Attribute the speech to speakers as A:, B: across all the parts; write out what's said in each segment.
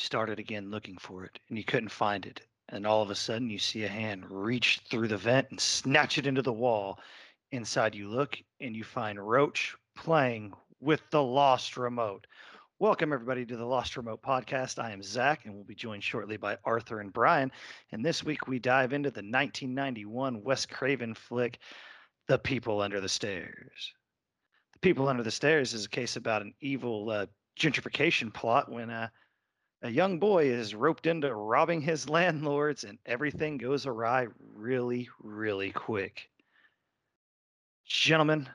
A: started again looking for it, and you couldn't find it. And all of a sudden, you see a hand reach through the vent and snatch it into the wall. Inside, you look and you find Roach playing with the Lost Remote. Welcome, everybody, to the Lost Remote podcast. I am Zach, and we'll be joined shortly by Arthur and Brian. And this week, we dive into the 1991 Wes Craven flick, The People Under the Stairs. The People Under the Stairs is a case about an evil uh, gentrification plot when uh, a young boy is roped into robbing his landlords, and everything goes awry really, really quick. Gentlemen,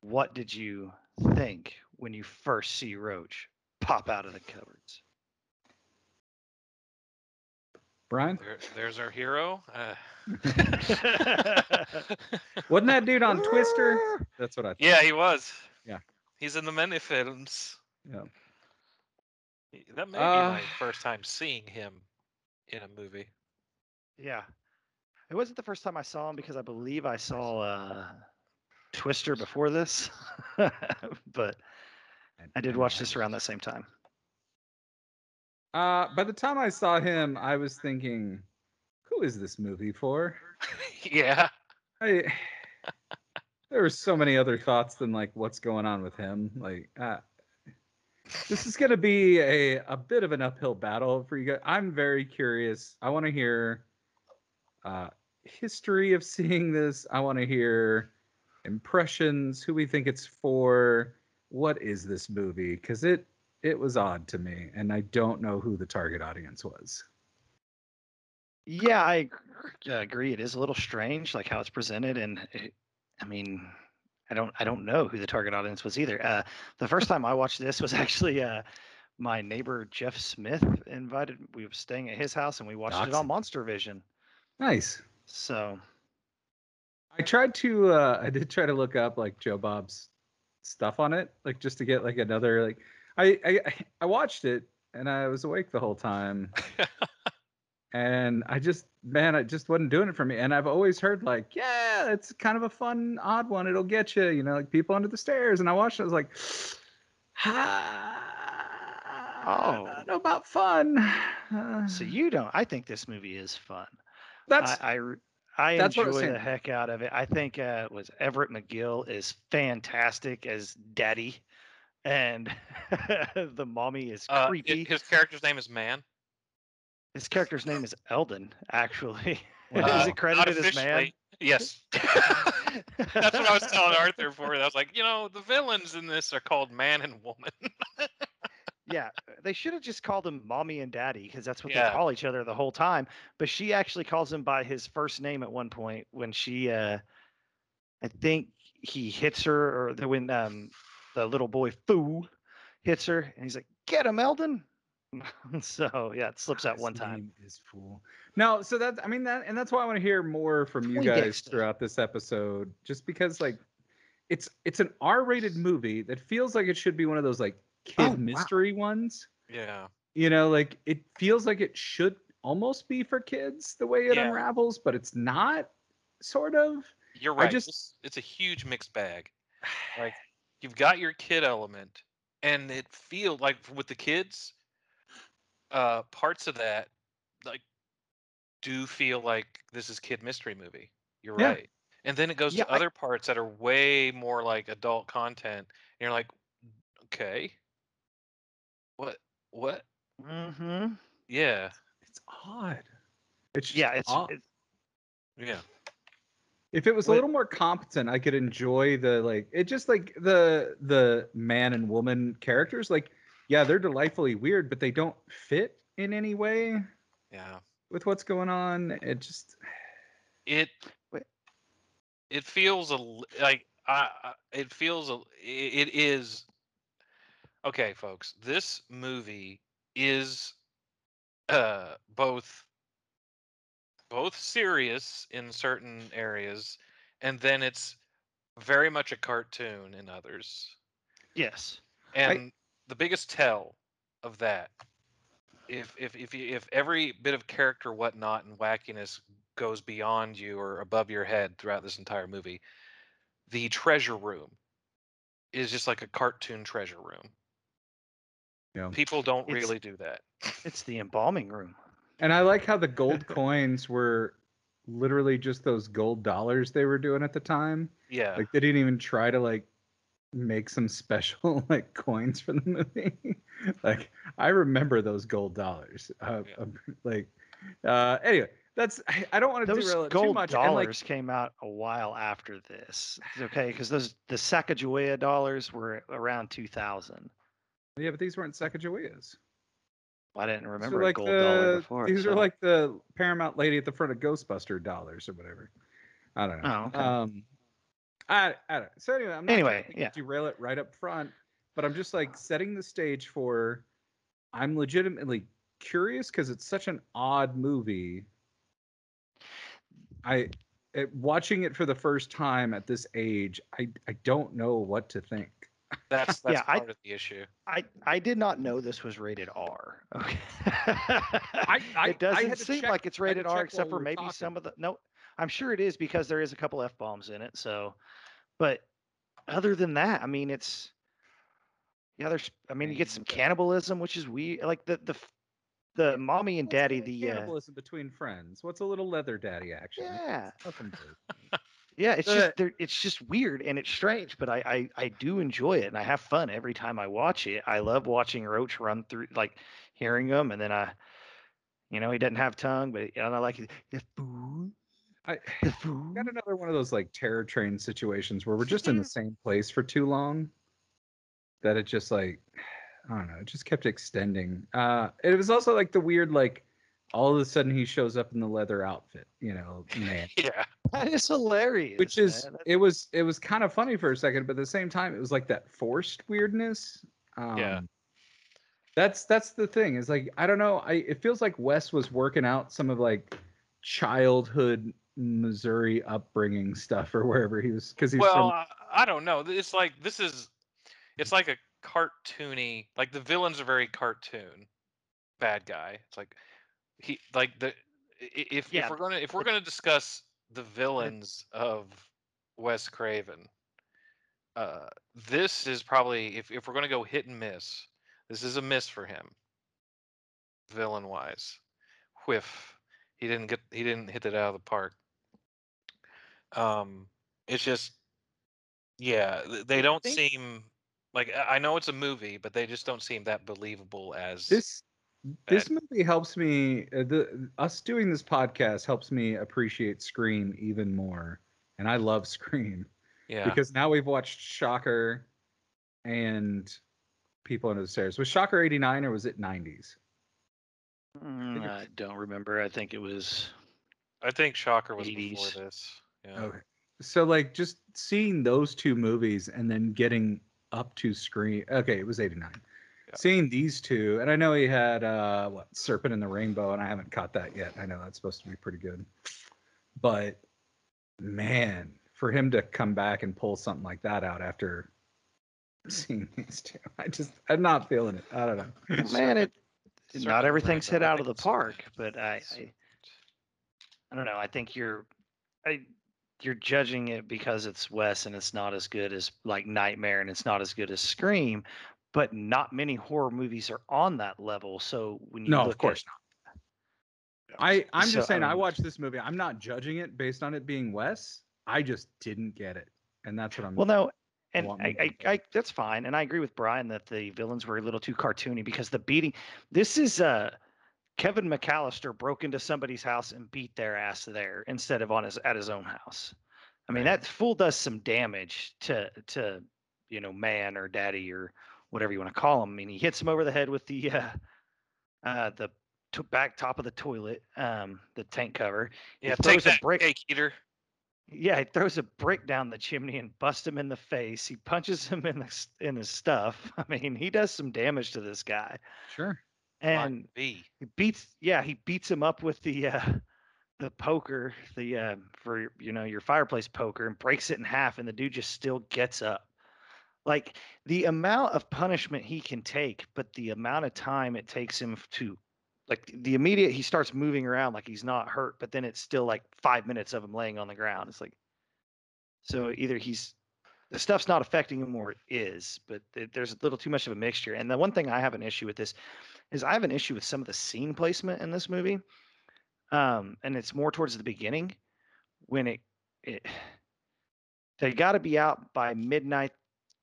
A: what did you think when you first see Roach pop out of the cupboards?
B: Brian?
C: There, there's our hero. Uh,
B: Wasn't that dude on Twister? That's what I thought.
C: yeah, he was.
B: Yeah.
C: He's in the many films.
B: Yeah.
C: That may
B: Uh,
C: be my first time seeing him in a movie.
A: Yeah. It wasn't the first time I saw him because I believe I saw uh, Twister before this, but I did watch this around the same time.
B: Uh, by the time I saw him, I was thinking, who is this movie for?
C: yeah.
B: I there were so many other thoughts than like what's going on with him. Like uh, this is gonna be a a bit of an uphill battle for you guys. I'm very curious. I want to hear uh history of seeing this. I want to hear impressions, who we think it's for, what is this movie? Because it it was odd to me, and I don't know who the target audience was.
A: Yeah, I agree. It is a little strange, like how it's presented, and it, I mean, I don't, I don't know who the target audience was either. Uh, the first time I watched this was actually uh, my neighbor Jeff Smith invited. We were staying at his house, and we watched it on Monster Vision.
B: Nice.
A: So
B: I tried to uh I did try to look up like Joe Bob's stuff on it, like just to get like another like I I I watched it and I was awake the whole time. and I just man, it just wasn't doing it for me. And I've always heard like, yeah, it's kind of a fun odd one. It'll get you, you know, like people under the stairs. And I watched it, I was like, ah, I don't know about fun. Uh,
A: So you don't. I think this movie is fun.
B: that's
A: I I, re- I
B: that's what I was
A: enjoy the heck out of it. I think uh, was Everett McGill is fantastic as Daddy, and the mommy is
C: Uh,
A: creepy.
C: his character's name is Man.
A: His character's name is Eldon. Actually,
B: Wow.
A: is it credited as man?
C: Yes. That's what I was telling Arthur for. I was like, you know, the villains in this are called Man and Woman.
A: yeah, they should have just called him mommy and daddy because that's what
C: Yeah.
A: they call each other the whole time. But she actually calls him by his first name at one point when she, uh, I think he hits her, or the when um the little boy Fool hits her, and he's like, "Get him, Eldon." so yeah, it slips out
B: His
A: one time.
B: name Is fool. No, so that's I mean that, and that's why I want to hear more from you guys
A: Poindexter.
B: throughout this episode, just because like it's it's an R-rated movie that feels like it should be one of those like kid
A: Oh, wow.
B: mystery ones.
C: yeah.
B: You know, like it feels like it should almost be for kids the way it
C: Yeah.
B: unravels, but it's not. Sort of.
C: You're
B: I
C: right.
B: just-
C: This- it's a huge mixed bag. Like you've got your kid element, and it feels like with the kids, uh, parts of that like do feel like this is kid mystery movie. You're
B: Yeah.
C: right. And then it goes
A: Yeah,
C: to
A: I-
C: other parts that are way more like adult content, and you're like, okay, what, what?
A: Mm-hmm.
C: Yeah,
B: It's odd. It's just
A: Yeah, it's,
B: odd.
A: it's
C: yeah,
B: If it was a little more competent, I could enjoy the like it just like the the man and woman characters. Like, yeah, they're delightfully weird, but they don't fit in any way
C: yeah.
B: with what's going on. It just
C: it it feels a like I, I- it feels a i- it is okay folks this movie is uh both both serious in certain areas and then it's very much a cartoon in others
A: yes.
C: and the biggest tell of that if if if you, if every bit of character whatnot and wackiness goes beyond you or above your head throughout this entire movie the treasure room is just like a cartoon treasure room
B: You know?
C: People don't
A: It's-
C: really do that.
A: It's the embalming room.
B: And I like how the gold coins were literally just those gold dollars they were doing at the time.
C: Yeah.
B: Like they didn't even try to like make some special like coins for the movie. like I remember those gold dollars. Uh,
C: Yeah.
B: um, like uh anyway, that's I, I don't want to
A: Those
B: derail
A: gold
B: much.
A: dollars
B: And like
A: came out a while after this. Okay, because those the Sacagawea dollars were around 2000.
B: yeah, but these weren't Sacagaweas.
A: I didn't remember a
B: like
A: gold dollar before.
B: these are like the Paramount lady at the front of Ghostbuster dollars or whatever. I don't know.
A: Oh, okay.
B: Um, I I don't. So anyway, I'm not
A: Anyway,
B: trying to
A: yeah.
B: derail it right up front, but I'm just like uh-huh. setting the stage for. I'm legitimately curious because it's such an odd movie. I, it, watching it for the first time at this age, I I don't know what to think.
C: That's that's
A: Yeah, I-
C: part of the issue.
A: I I did not know this was rated R. Okay.
B: I- I
A: it doesn't
B: had
A: seem
B: check-
A: like it's
B: I had to
A: rated R except for maybe
B: talking.
A: some of the no. I'm sure it is because there is a couple f bombs in it. So, but other than that, I mean, it's yeah. There's I mean, you get some cannibalism, which is weird. Like the the the mommy and daddy.
B: the
A: uh,
B: cannibalism between friends. What's a little leather daddy action?
A: Yeah. Yeah, it's just it's just weird and it's strange, but I, I I do enjoy it and I have fun every time I watch it. I love watching Roach run through, like hearing him, and then I, you know, he doesn't have tongue, but and I like it. The food,
B: I got another one of those like terror train situations where we're just in the same place for too long that it just like I don't know, it just kept extending. Uh it was also like the weird like all of a sudden he shows up in the leather outfit, you know, man.
C: Yeah.
A: That is hilarious.
B: Which is
A: man.
B: It was it was kind of funny for a second, but at the same time it was like that forced weirdness. Um,
C: Yeah.
B: That's that's the thing. Is like I don't know. I it feels like Wes was working out some of like childhood Missouri upbringing stuff or wherever he was because he's
C: Well,
B: from.
C: I, I don't know. It's like this is, it's like a cartoony. Like the villains are very cartoon. Bad guy. It's like he like the i- i- if
A: Yeah,
C: if we're gonna if we're gonna discuss the villains of Wes Craven, uh, this is probably if if we're gonna go hit and miss, this is a miss for him. Villain wise, whiff. He didn't get he didn't hit it out of the park. Um, it's just yeah, they don't
A: think-
C: seem like I I know it's a movie, but they just don't seem that believable as
B: this this movie helps me. Uh, the us doing this podcast helps me appreciate Scream even more, and I love Scream
C: yeah.
B: because now we've watched Shocker and People Under the Stairs. Was Shocker eighty nine or was it nineties?
A: Mm, I don't remember. I think it was.
C: I think Shocker was
A: 80s.
C: before this. Yeah.
B: Okay. So like just seeing those two movies and then getting up to Scream. Okay, it was 89.
C: Yeah.
B: Seeing these two, and I know he had uh what Serpent in the Rainbow, and I haven't caught that yet. I know that's supposed to be pretty good. But man, for him to come back and pull something like that out after seeing these two, I just I'm not feeling it. I don't know.
A: Man, it
C: Serpent
A: not everything's hit out of the park, but I, I I don't know. I think you're, I, you're judging it because it's Wes and it's not as good as like Nightmare and it's not as good as Scream, but not many horror movies are on that level. So when you
B: No,
A: look
B: of course
A: at,
B: not. I I'm
A: So,
B: just saying I
A: um,
B: watched this movie. I'm not judging it based on it being Wes. I just didn't get it, and that's what I'm.
A: Well, no, and I, I, I, that's fine, and I agree with Brian that the villains were a little too cartoony because the beating. This is uh, Kevin McAllister broke into somebody's house and beat their ass there instead of on his at his own house. I mean, that fool does some damage to to you know man or daddy or whatever you want to call him. I mean, he hits him over the head with the uh, uh, the to back top of the toilet, um, the tank cover. He
C: Yeah, take
A: throws a
C: that
A: brick-
C: cake eater.
A: Yeah, he throws a brick down the chimney and busts him in the face. He punches him in the in his stuff. I mean, he does some damage to this guy,
B: sure.
A: And
C: B.
A: he beats. Yeah, he beats him up with the uh, the poker, the uh, for you know your fireplace poker, and breaks it in half. And the dude just still gets up. Like the amount of punishment he can take, but the amount of time it takes him to like the immediate he starts moving around like he's not hurt, but then it's still like five minutes of him laying on the ground. It's like so either he's the stuff's not affecting him or it is, but there's a little too much of a mixture. And the one thing I have an issue with this is I have an issue with some of the scene placement in this movie. Um, and it's more towards the beginning when it, it they got to be out by midnight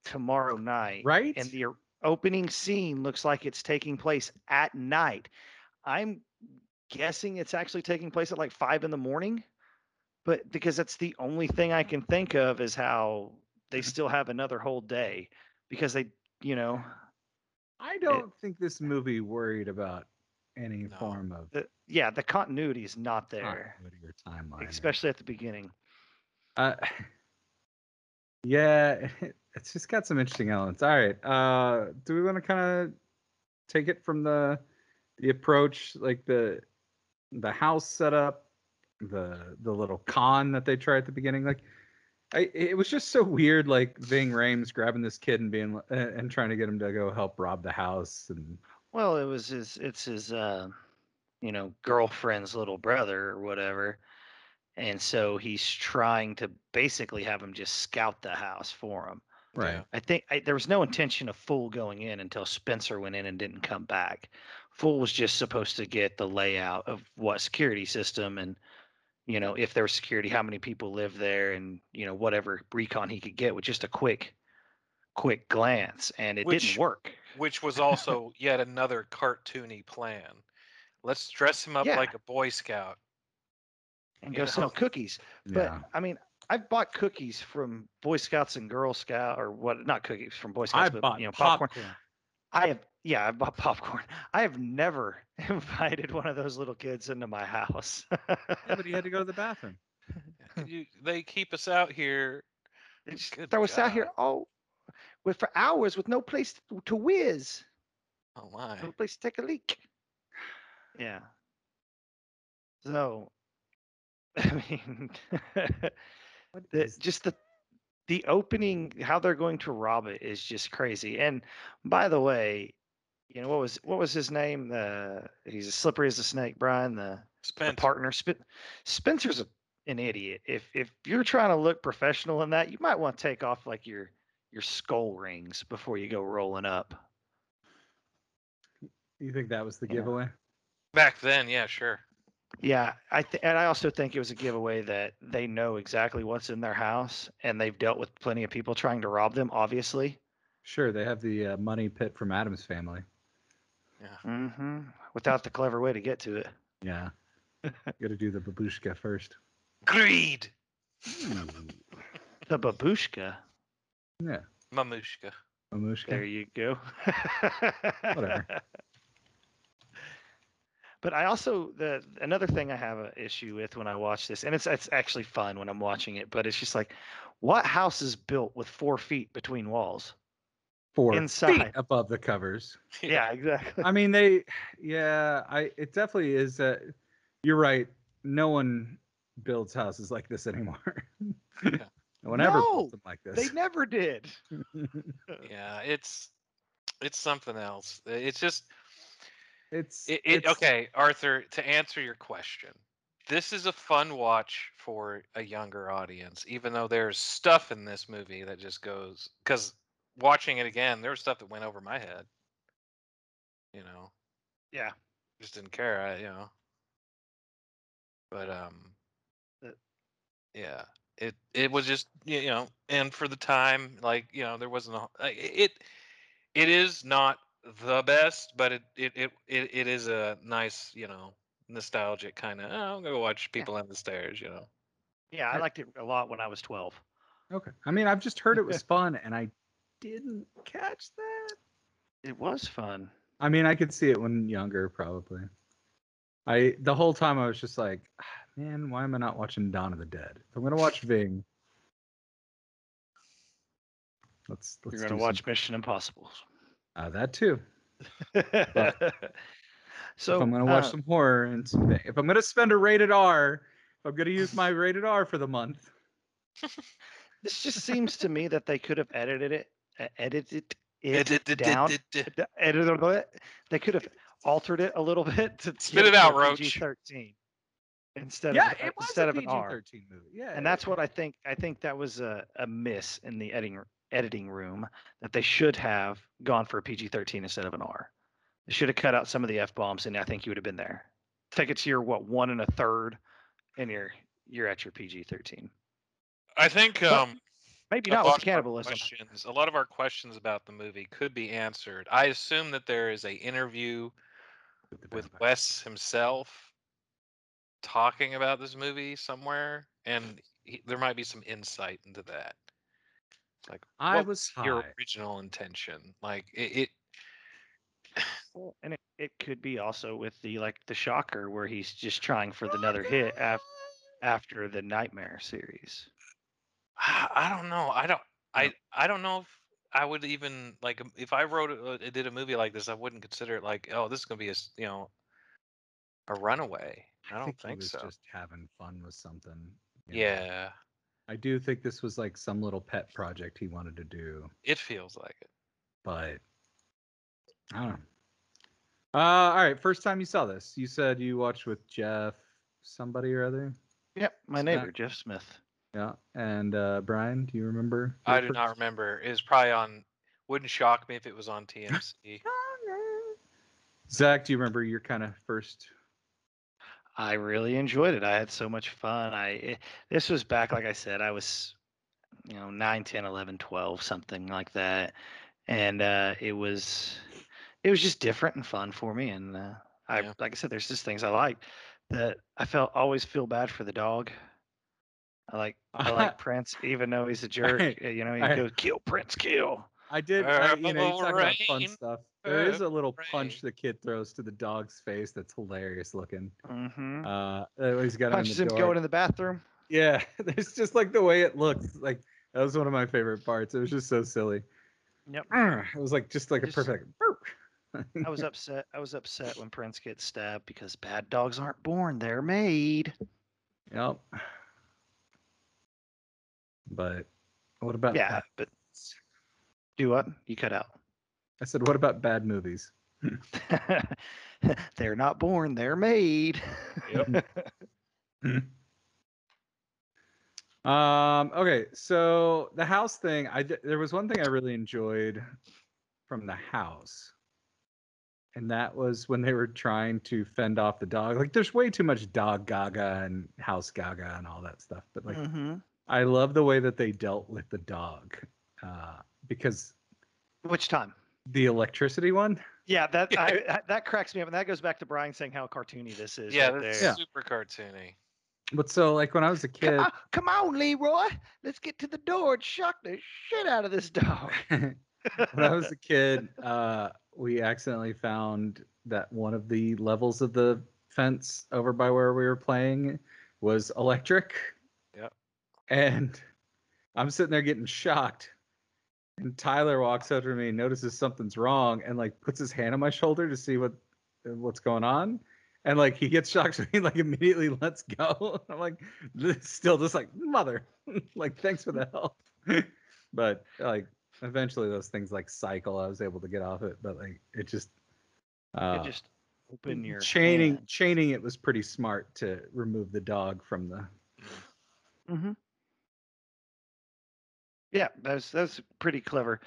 A: tomorrow night.
B: Right?
A: And the opening scene looks like it's taking place at night. I'm guessing it's actually taking place at like five in the morning, but because that's the only thing I can think of is how they still have another whole day because they, you know,
B: I don't think this movie worried about any
C: No.
B: form of
A: the, yeah, the continuity is not there,
B: timeline.
A: especially at the beginning.
B: Uh, yeah, it's just got some interesting elements. All right. Uh, do we want to kind of take it from the the approach, like the the house setup, the the little con that they try at the beginning? Like, I it was just so weird. Like Ving Rhames grabbing this kid and being uh, and trying to get him to go help rob the house and
A: Well, it was his, it's his, uh, you know, girlfriend's little brother or whatever. And so he's trying to basically have him just scout the house for him.
B: right.
A: I think I, there was no intention of Fool going in until Spencer went in and didn't come back. Fool was just supposed to get the layout of what security system and, you know, if there was security, how many people live there, and you know whatever recon he could get with just a quick, quick glance, and it
C: Which-
A: didn't work.
C: which was also yet another cartoony plan. Let's dress him up
A: Yeah.
C: like a Boy Scout.
A: And
C: you
A: go
C: know.
A: sell cookies. But
B: Yeah.
A: I mean, I've bought cookies from Boy Scouts and Girl Scout, or what? Not cookies from Boy
B: I
A: Scouts, but you know,
B: popcorn.
A: popcorn. I have, yeah, I bought popcorn. I have never invited one of those little kids into my house.
B: Yeah, but he had to go to the bathroom.
C: You, they keep us out here.
A: They just
C: Good
A: throw us out here all with for hours with no place to, to whiz,
C: Oh my!
A: no place to take a leak. Yeah. So, I mean, the, just the the opening, how they're going to rob it is just crazy. And by the way, you know what was what was his name? The he's as slippery as a snake, Brian. The, the partner, Spen- Spencer's a, an idiot. If if you're trying to look professional in that, you might want to take off like your your skull rings before you go rolling up.
B: You think that was the
A: Yeah.
B: giveaway?
C: Back then, yeah, sure.
A: Yeah, I th- and I also think it was a giveaway that they know exactly what's in their house and they've dealt with plenty of people trying to rob them. Obviously.
B: Sure, they have the uh, money pit from Addams family.
A: Yeah. Mm-hmm. Without the clever way to get to it.
B: Yeah. Got to do the babushka first.
C: Greed,
A: The babushka.
B: Yeah,
C: mamushka.
B: babushka.
A: There you go.
B: Whatever.
A: But I also the another thing I have an issue with when I watch this, and it's it's actually fun when I'm watching it, but it's just like, what house is built with four feet between walls?
B: Four
A: Inside.
B: feet above the covers.
A: Yeah, exactly.
B: I mean, they, yeah, I. It definitely is. Uh, you're right. No one builds houses like this anymore.
C: Yeah.
B: no one ever
A: No,
B: built them like
A: They never did.
C: Yeah, it's it's something else. It's just
B: it's,
C: it, it
B: it's-
C: okay, Arthur, to answer your question. This is a fun watch for a younger audience, even though there's stuff in this movie that just goes because watching it again, there was stuff that went over my head. You know,
A: Yeah.
C: just didn't care, I, you know. But um,
A: The-
C: yeah, it it was just you know, and for the time, like you know, there wasn't a like, it. It is not the best, but it it it it, it is a nice you know nostalgic kind of. Oh, I'm gonna watch people on the stairs, you know.
A: Yeah, I liked it a lot when I was 12.
B: Okay. I mean, I've just heard it was fun, and I didn't catch that.
A: It was fun.
B: I mean, I could see it when younger, probably. I the whole time I was just like, "Ah, man, why am I not watching Dawn of the Dead? If I'm gonna watch Ving. Let's let's
A: You're gonna
B: some-
A: watch Mission Impossible.
B: Uh, that too.
A: so
B: if I'm gonna watch
A: uh,
B: some horror and some if I'm gonna spend a rated R, if I'm gonna use my rated R for the month,
A: this just seems to me that they could have edited it, uh, edited it
C: Did- did-
A: down.
C: did- did-
A: d- edited it. They could have altered it a little bit to
C: Spit it out, Roach.
A: PG thirteen. instead
B: yeah,
A: of
B: it was
A: instead
B: a
A: of an R.
B: PG-13 movie. Yeah,
A: and that's what I think. I think that was a, a miss in the editing editing room that they should have gone for a PG thirteen instead of an R. They should have cut out some of the f bombs, and I think you would have been there. Take it to your what one and a third, and you're you're at your PG thirteen.
C: I think
A: But
C: um,
A: Maybe
C: a
A: not
C: lot
A: with
C: of
A: cannibalism.
C: Questions, a lot of our questions about the movie could be answered. I assume that there is a interview with. Wes himself talking about this movie somewhere, and he, there might be some insight into that. Like,
B: I
C: what
B: was
C: your
B: high.
C: original intention? Like, it, it
A: Well, and it, it could be also with the like the shocker where he's just trying for the another hit af- after the nightmare series.
C: I I don't know. I don't. I I don't know if I would even like um, if I wrote a, did a movie like this, I wouldn't consider it like, oh, this is gonna be a you know a runaway. I don't
B: think,
C: think, so.
B: just having fun with something. Yeah. know.
C: Yeah,
B: I do think this was like some little pet project he wanted to do,
C: it feels like it.
B: but I don't know. Uh, all right, first time you saw this, you said you watched with Jeff, somebody or other.
A: Yep, my
B: It's
A: neighbor Jeff Smith.
B: Yeah, and uh, Brian, do you remember?
C: I
B: your
C: do not remember. It was probably on. Wouldn't shock me if it was on TMC.
B: Zach, do you remember your kind of first?
A: I really enjoyed it. I had so much fun. I it, this was back like I said, I was you know 9, 10, 11, 12, something like that. And uh it was it was just different and fun for me and uh I
C: Yeah.
A: like I said there's just things I like that I felt always feel bad for the dog. I like I like Prince even though he's a jerk,
B: Right.
A: uh, you know, he
B: I-
A: goes kill Prince kill.
B: I did. I, you know, you talk about fun stuff. There is a little punch the kid throws to the dog's face that's hilarious looking.
A: Mhm.
B: Uh, he's got him
A: Punches
B: the
A: him going in the bathroom.
B: Yeah, there's just like the way it looks. Like that was one of my favorite parts. It was just so silly.
A: Yep.
B: It was like just like a
A: Just-
B: perfect.
A: I was upset. I was upset when Prince gets stabbed because bad dogs aren't born; they're made.
B: Yep. But what about?
A: Yeah, but do what? You cut out.
B: I said, what about bad movies?
A: they're not born; they're made.
C: Yep.
B: Um. Okay. So the house thing, I there was one thing I really enjoyed from the house, and that was when they were trying to fend off the dog. Like, there's way too much dog gaga and house gaga and all that stuff. But like,
A: hmm
B: I love the way that they dealt with the dog, uh, because
A: Which time?
B: The electricity one.
A: Yeah, that I, I- that cracks me up, and that goes back to Brian saying how cartoony this is.
C: yeah,
A: right
C: that's
A: there.
B: Yeah.
C: super cartoony.
B: But so like when I was a kid,
A: Come on, come on, Leroy. Let's get to the door and shock the shit out of this dog.
B: when I was a kid, uh, we accidentally found that one of the levels of the fence over by where we were playing was electric.
C: Yep.
B: And I'm sitting there getting shocked. And Tyler walks over to me, notices something's wrong, and like puts his hand on my shoulder to see what uh, what's going on. And like he gets shocked, so he like immediately lets go. I'm like, still just like mother, like thanks for the help. but like eventually those things like cycle. I was able to get off it, but like it just uh,
A: You just open your
B: chaining
A: hand.
B: chaining it was pretty smart to remove the dog from the.
A: Mm-hmm. Yeah, that's that's pretty clever.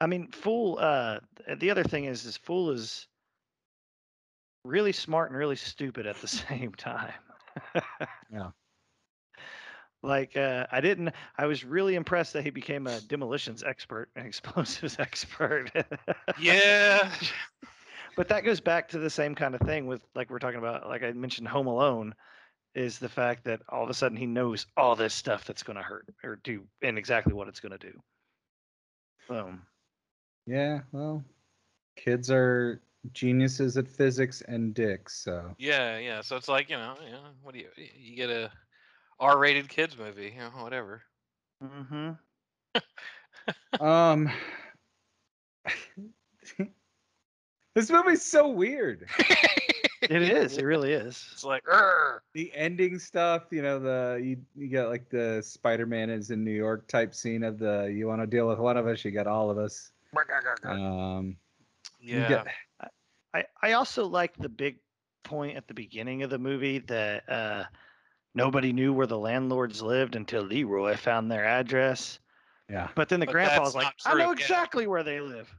A: I mean, Fool. Uh, the other thing is, is Fool is really smart and really stupid at the same time.
B: Yeah.
A: Like, uh, I didn't. I was really impressed that he became a demolitions expert, an explosives expert.
C: Yeah.
A: but that goes back to the same kind of thing with, like we're talking about, like I mentioned, Home Alone, is the fact that all of a sudden he knows all this stuff that's going to hurt or do and exactly what it's going to do. Boom.
B: Yeah, well, kids are geniuses at physics and dicks, so
C: Yeah, yeah. So it's like, you know, you know, what do you you get a R-rated kids movie, you know, whatever.
A: Mm-hmm.
B: um This movie's so weird.
A: It is. It really is.
C: It's like, "Arr!"
B: The ending stuff, you know, the you you got like the Spider-Man is in New York type scene of the you want to deal with one of us, you got all of us. Um you
C: yeah.
B: get-
A: I, I also like the big point at the beginning of the movie that uh, nobody knew where the landlords lived until Leroy found their address.
B: Yeah.
A: But then the
C: But
A: grandpa's like, I
C: true,
A: know
C: yeah.
A: exactly where they live.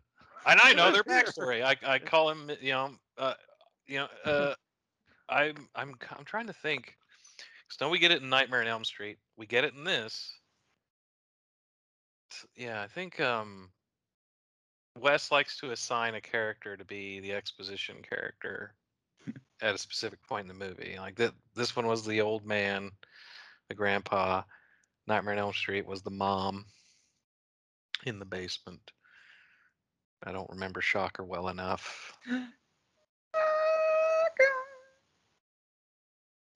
C: and I know their backstory. I, I call him, you know, uh, you know, uh, I'm I'm I'm trying to think. Don't we get it in Nightmare on Elm Street? We get it in this. Yeah, I think um, Wes likes to assign a character to be the exposition character at a specific point in the movie. Like that, this one was the old man, the grandpa. Nightmare on Elm Street was the mom in the basement. I don't remember Shocker well enough.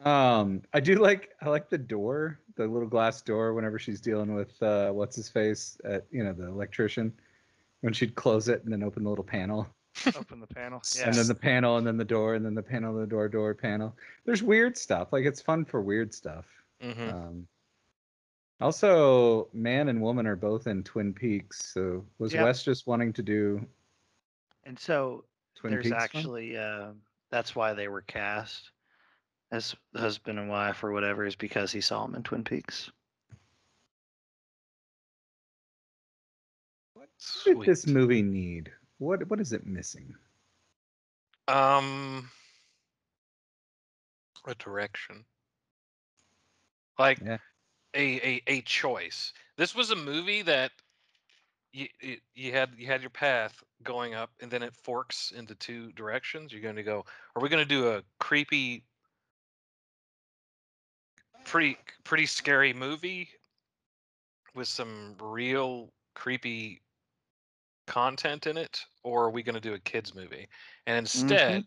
B: Um, I do like I like the door, the little glass door. Whenever she's dealing with uh, what's his face at you know the electrician, when she'd close it and then open the little panel,
A: Open the panel.
B: and then the panel, and then the door, and then the panel, the door, door, panel. There's weird stuff. Like it's fun for weird stuff.
C: hmm
B: Um, also, man and woman are both in Twin Peaks. So was
A: Yep.
B: Wes just wanting to do
A: And so
B: Twin
A: there's
B: Peaks?
A: actually uh, that's why they were cast as husband and wife or whatever is because he saw him in Twin Peaks.
B: What did this movie need? What what is it missing?
C: Um, a direction, like
B: Yeah.
C: a, a a choice. This was a movie that you it, you had you had your path going up, and then it forks into two directions. You're going to go. Are we going to do a creepy, pretty pretty scary movie with some real creepy content in it, or are we going to do a kids movie? And instead,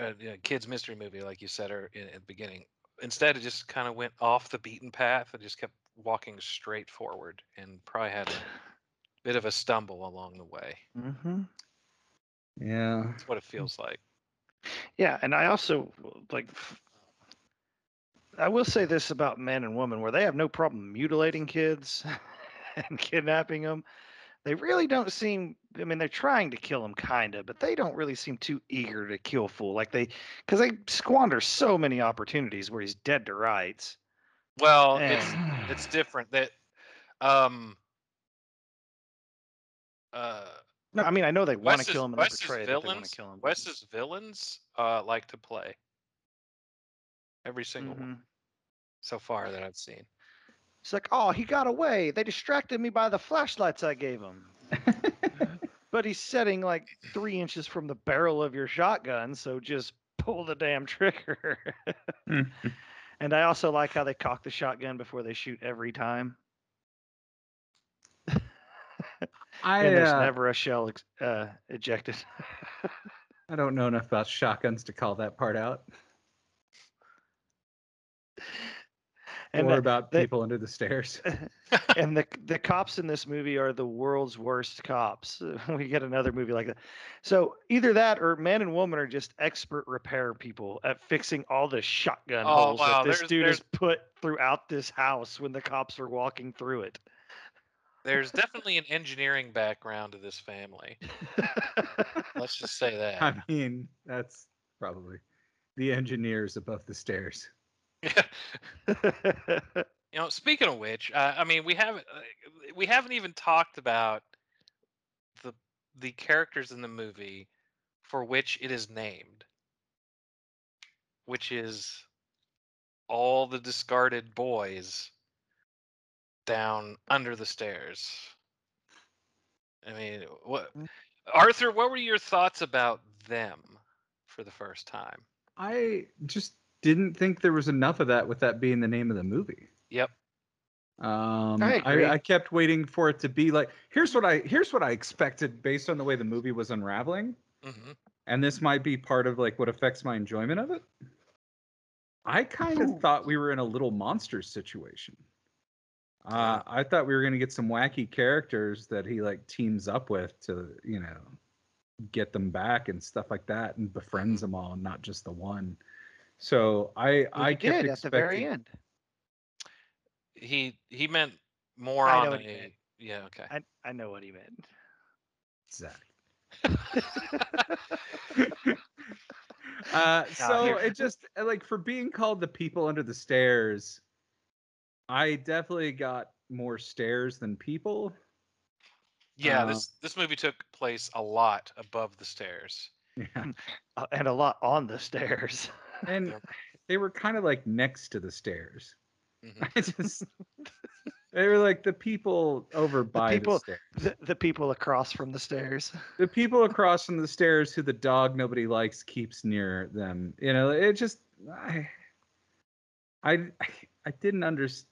C: uh, yeah, kids mystery movie, like you said er, in, at the beginning. Instead, it just kind of went off the beaten path and just kept walking straight forward, and probably had a bit of a stumble along the way.
A: Mm-hmm.
B: Yeah.
C: That's what it feels like.
A: Yeah, and I also like. I will say this about man and woman, where they have no problem mutilating kids and kidnapping them. They really don't seem. I mean, they're trying to kill him, kinda, but they don't really seem too eager to kill Fool. Like they, because they squander so many opportunities where he's dead to rights.
C: Well, it's it's different. That um uh
A: No, I mean, I know they want to kill him and
C: Wes's
A: portray that they want
C: villains
A: to kill him.
C: Wes's villains uh like to play. Every single one
A: Mhm.
C: So far that I've seen.
A: It's like, oh, he got away. They distracted me by the flashlights I gave him. But he's setting like three inches from the barrel of your shotgun, so just pull the damn trigger. and I also like how they cock the shotgun before they shoot every time.
B: I
A: and there's
B: uh,
A: never a shell ex- uh, ejected.
B: I don't know enough about shotguns to call that part out,
A: and
B: or
A: uh,
B: about
A: they-
B: people under the stairs.
A: and the the cops in this movie are the world's worst cops. We get another movie like that. So either that or man and woman are just expert repair people at fixing all the shotgun
C: Oh,
A: holes
C: wow,
A: that this
C: there's-
A: dude
C: there's-
A: has put throughout this house when the cops are walking through it.
C: There's definitely an engineering background to this family. Let's just say that.
B: I mean, that's probably the engineers above the stairs.
C: You know, speaking of which, uh, I mean, we haven't uh, we haven't even talked about the the characters in the movie for which it is named, which is all the discarded boys down under the stairs. I mean, what
A: Mm.
C: Arthur? What were your thoughts about them for the first time?
B: I just didn't think there was enough of that with that being the name of the movie.
C: Yep.
B: Um,
A: I.
B: I, I kept waiting for it to be like here's what I here's what I expected based on the way the movie was unraveling,
C: hmm
B: and this might be part of like what affects my enjoyment of it. I kind of thought we were in a little monster situation. Uh, I thought we were gonna get some wacky characters that he like teams up with to you know get them back and stuff like that, and befriends them all, not just the one. So I
A: Well,
B: I
A: he
B: kept
A: did at the very end.
C: He he meant more
A: I know
C: on a
A: meant.
C: yeah okay.
A: I, I know what he meant.
B: Zach. Uh, so
A: here-
B: it just uh, like for being called the people under the stairs, I definitely got more stairs than people.
C: Yeah,
B: Uh,
C: this this movie took place a lot above the stairs.
B: Yeah,
A: Uh, and a lot on the stairs.
B: And
C: Yep.
B: they were kind of like next to the stairs.
C: Mhm.
B: I just they were like the people over by the,
A: people-
B: stairs.
A: The, the people across from the stairs.
B: The people across from the stairs who the dog nobody likes keeps near them. You know, it just I I I didn't understand.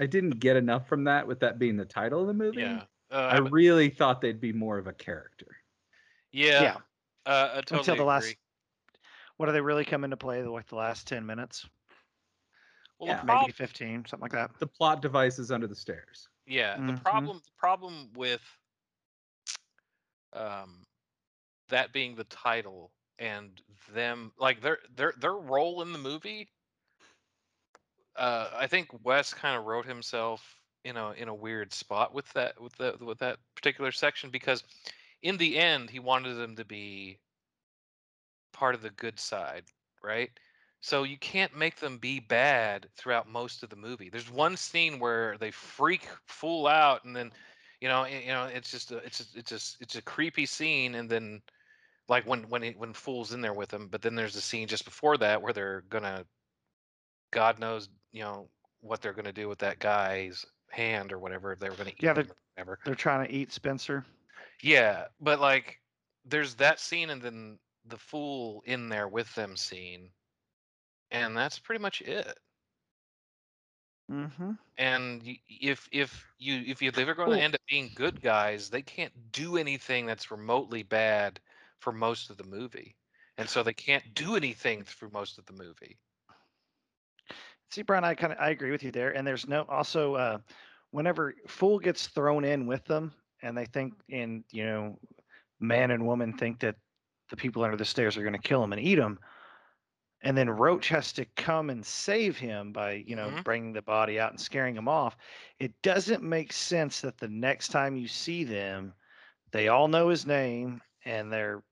B: I didn't get enough from that with that being the title of the movie.
C: Yeah. Uh,
B: I really thought they'd be more of a character.
C: yeah.
A: yeah.
C: Uh, I totally
A: Until the last.
C: Agree.
A: What do they really come into play? Like the last ten minutes,
C: Well,
B: yeah,
C: the
A: maybe fifteen, something like that.
B: The plot devices under the stairs.
C: Yeah, the
A: Mhm.
C: problem the problem with um that being the title and them like their their their role in the movie uh I think Wes kind of wrote himself in a in a weird spot with that with the with that particular section because in the end he wanted them to be part of the good side, right? So you can't make them be bad throughout most of the movie. There's one scene where they freak fool out, and then, you know, y- you know, it's just a, it's a, it's just it's a creepy scene, and then, like when when it, when fool's in there with them, but then there's a scene just before that where they're gonna, God knows, you know, what they're gonna do with that guy's hand or whatever. They were gonna eat
A: Yeah, they're-
C: or whatever.
A: They're trying to eat Spencer.
C: Yeah, but like there's that scene and then the fool in there with them scene. And that's pretty much it.
A: Mm-hmm.
C: And if if you if you they're going to end up being good guys, they can't do anything that's remotely bad for most of the movie. And so they can't do anything through most of the movie.
A: See, Brian, I kind of I agree with you there. And there's no also uh, whenever Fool gets thrown in with them, and they think in you know, man and woman think that the people under the stairs are going to kill him and eat him, and then Roach has to come and save him by you know
C: Mhm.
A: bringing the body out and scaring him off. It doesn't make sense that the next time you see them, they all know his name and they're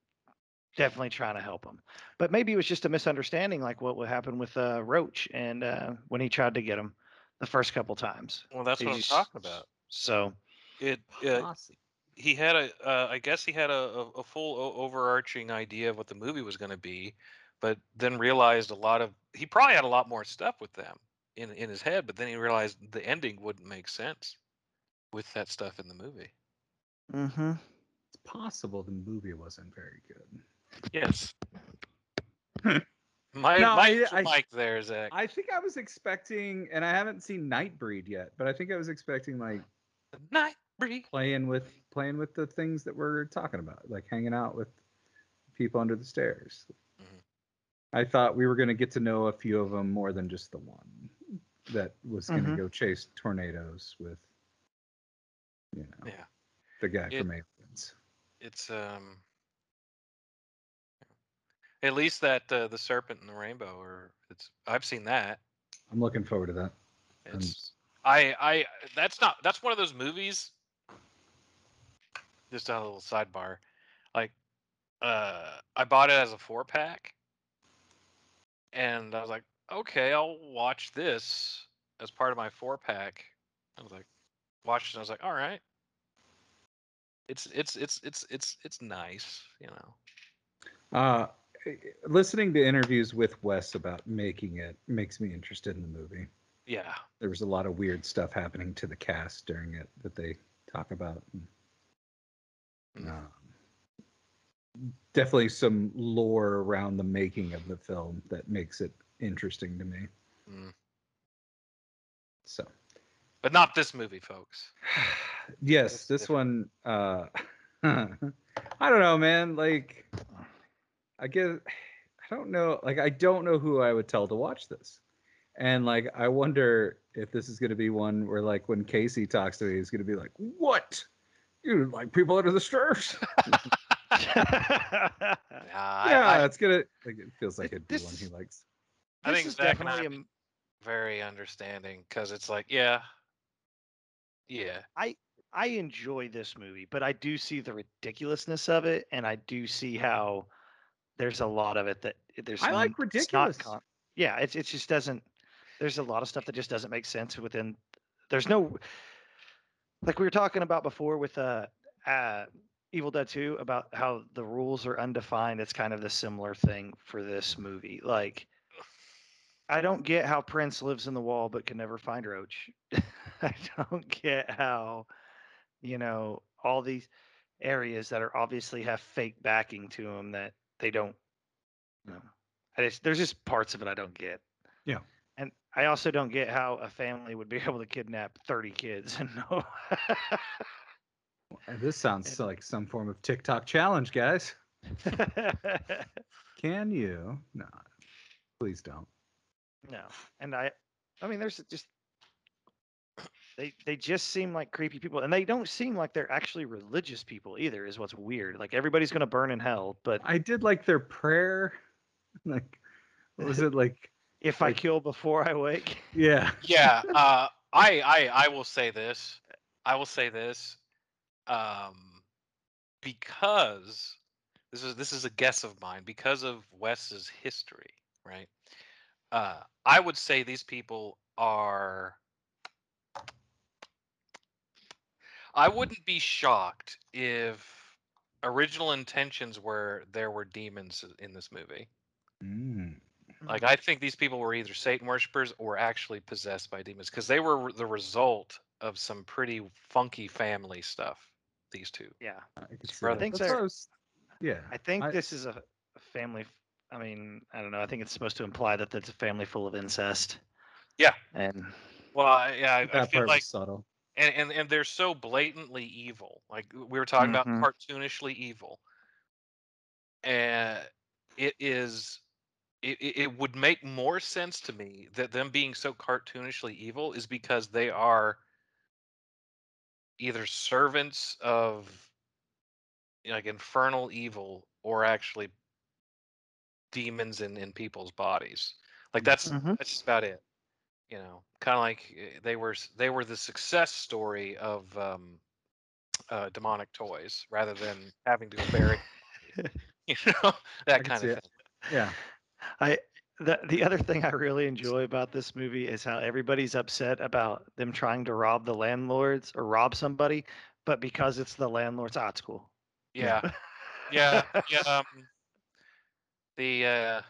A: definitely trying to help him. But maybe it was just a misunderstanding, like what would happen with uh, Roach and uh, when he tried to get him the first couple times.
C: Well, that's what I'm talking about.
A: So
C: It
B: Possi-
C: he had a uh, I guess he had a, a, a full o- overarching idea of what the movie was going to be, but then realized a lot of he probably had a lot more stuff with them in in his head, but then he realized the ending wouldn't make sense with that stuff in the movie.
A: Mm hmm
B: It's possible the movie wasn't very good.
C: Yes. my
B: No,
C: my
B: I- I-
C: mic there, Zach.
B: I think I was expecting, and I haven't seen Nightbreed yet, but I think I was expecting like
C: Night breeze.
B: Playing with playing with the things that we're talking about, like hanging out with people under the stairs.
C: Mhm.
B: I thought we were going to get to know a few of them more than just the one that was going to
A: Mhm.
B: go chase tornadoes with, you know,
C: Yeah.
B: the guy
C: It-
B: from Aliens.
C: It's um. At least that uh, the serpent and the rainbow, or it's I've seen that.
B: I'm looking forward to that.
C: It's I I that's not that's one of those movies. Just a little sidebar, like uh, I bought it as a four pack, and I was like, okay, I'll watch this as part of my four pack. I was like, watched it. and I was like, all right. It's it's it's it's it's it's nice, you know.
B: Uh, listening to interviews with Wes about making it makes me interested in the movie.
C: Yeah,
B: There was a lot of weird stuff happening to the cast during it that they talk about. and. Um, definitely some lore around the making of the film that makes it interesting to me.
C: Mm.
B: So,
C: but not this movie, folks.
B: yes, this one. Uh, I don't know, man. Like, I guess I don't know. Like, I don't know who I would tell to watch this. And like, I wonder if this is going to be one where, like, when Casey talks to me, he's going to be like, "What? You like people under the stairs?"
C: Yeah, I-
B: yeah,
C: I,
B: it's gonna. Like, it feels like
A: It-
B: it'd be
A: this
B: one he likes.
C: I think
A: is
C: Zach and I
A: definitely a,
C: very understanding because it's like, yeah, yeah,
A: I I enjoy this movie, but I do see the ridiculousness of it, and I do see how there's a lot of it that there's
B: I like
A: n- it's
B: ridiculous.
A: con- yeah, it's it just doesn't. There's a lot of stuff that just doesn't make sense within. There's no like we were talking about before with uh, uh Evil Dead 2 about how the rules are undefined. It's kind of the similar thing for this movie. Like I don't get how Prince lives in the wall but can never find Roach. I don't get how you know all these areas that are obviously have fake backing to them that they don't you know I just, there's just parts of it I don't get.
B: Yeah.
A: I also don't get how a family would be able to kidnap 30 kids and no
B: This sounds like some form of TikTok challenge, guys. Can you? No, please don't.
A: no. And I I mean there's just they they just seem like creepy people and they don't seem like they're actually religious people either is what's weird. Like everybody's going to burn in hell, but
B: I did like their prayer. Like, what was it like?
A: If I kill before I wake,
B: Yeah.
C: yeah uh i i i will say this i will say this um because this is this is a guess of mine because of wes's history right uh i would say these people are i wouldn't be shocked if original intentions were there were demons in this movie
B: Mm.
C: Like I think these people were either Satan worshippers or actually possessed by demons because they were the result of some pretty funky family stuff. These two.
A: yeah.
B: I, could see
C: Bro,
B: that.
A: things
B: That's what
A: are-
B: I was- yeah.
A: I think
B: I-
A: this is a, a family. I mean, I don't know. I think it's supposed to imply that it's a family full of incest.
C: Yeah.
A: And
C: Well, I, yeah, I, I
B: that
C: feel
B: part
C: like,
B: subtle.
C: and, and and they're so blatantly evil. Like we were talking
A: Mhm.
C: about, cartoonishly evil, and it is. It, it it would make more sense to me that them being so cartoonishly evil is because they are either servants of you know, like infernal evil or actually demons in in people's bodies. Like that's
A: Mhm.
C: that's just about it. You know, kind of like eh, they were they were the success story of um, uh, demonic toys rather than having to bury. you know that kind of
B: it.
C: thing.
B: Yeah.
A: I the the other thing I really enjoy about this movie is how everybody's upset about them trying to rob the landlords or rob somebody, but because it's the landlord's, ah, it's cool.
C: Yeah, yeah, yeah. Um, the uh,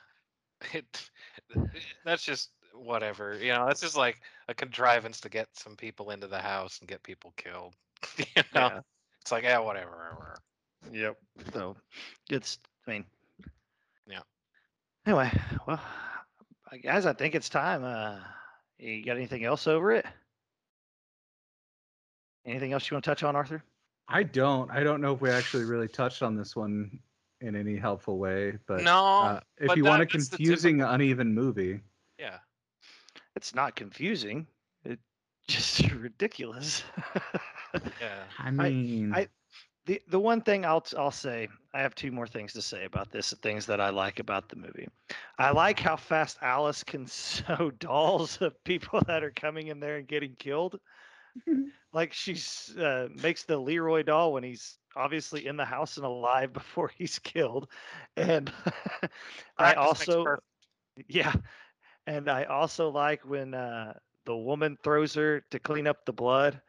C: it that's just whatever. You know, that's just like a contrivance to get some people into the house and get people killed. you know,
A: Yeah.
C: it's like yeah, whatever. whatever.
A: Yep. So it's, I mean,
C: Yeah.
A: Anyway, well, guys, I think it's time. Uh, you got anything else over it? Anything else you want to touch on, Arthur?
B: I don't. I don't know if we actually really touched on this one in any helpful way, but
C: no,
B: uh, if
C: but
B: you want a
C: that- that's
B: confusing, uneven movie,
C: yeah.
A: It's not confusing. It's just ridiculous.
C: Yeah.
B: I mean,
A: I- the the one thing I'll I'll say, I have two more things to say about this. Things that I like about the movie. I like how fast Alice can sew dolls of people that are coming in there and getting killed. like she's uh, makes the Leroy doll when he's obviously in the house and alive before he's killed, and I also yeah, and I also like when uh, the woman throws her to clean up the blood,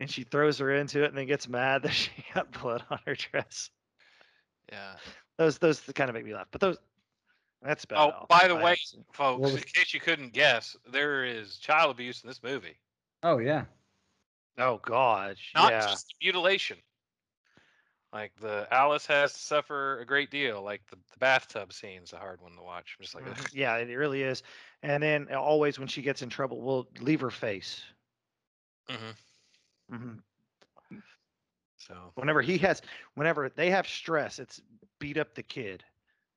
A: and she throws her into it, and then gets mad that she got blood on her dress.
C: Yeah.
A: Those those kind of make me laugh. But those that's about.
C: Oh,
A: all
C: by the
A: I
C: way,
A: have to
C: folks,
B: What
C: in
B: was-
C: case you couldn't guess, there is child abuse in this movie.
B: oh yeah,
A: oh gosh,
C: Not
A: yeah,
C: just mutilation. Like the Alice has to suffer a great deal. Like the, the bathtub scene's a hard one to watch. I'm just like,
A: Mhm. yeah, it really is. And then always when she gets in trouble, we'll leave her face.
C: Mhm.
A: Hmm
C: so
A: Whenever he has, whenever they have stress, it's beat up the kid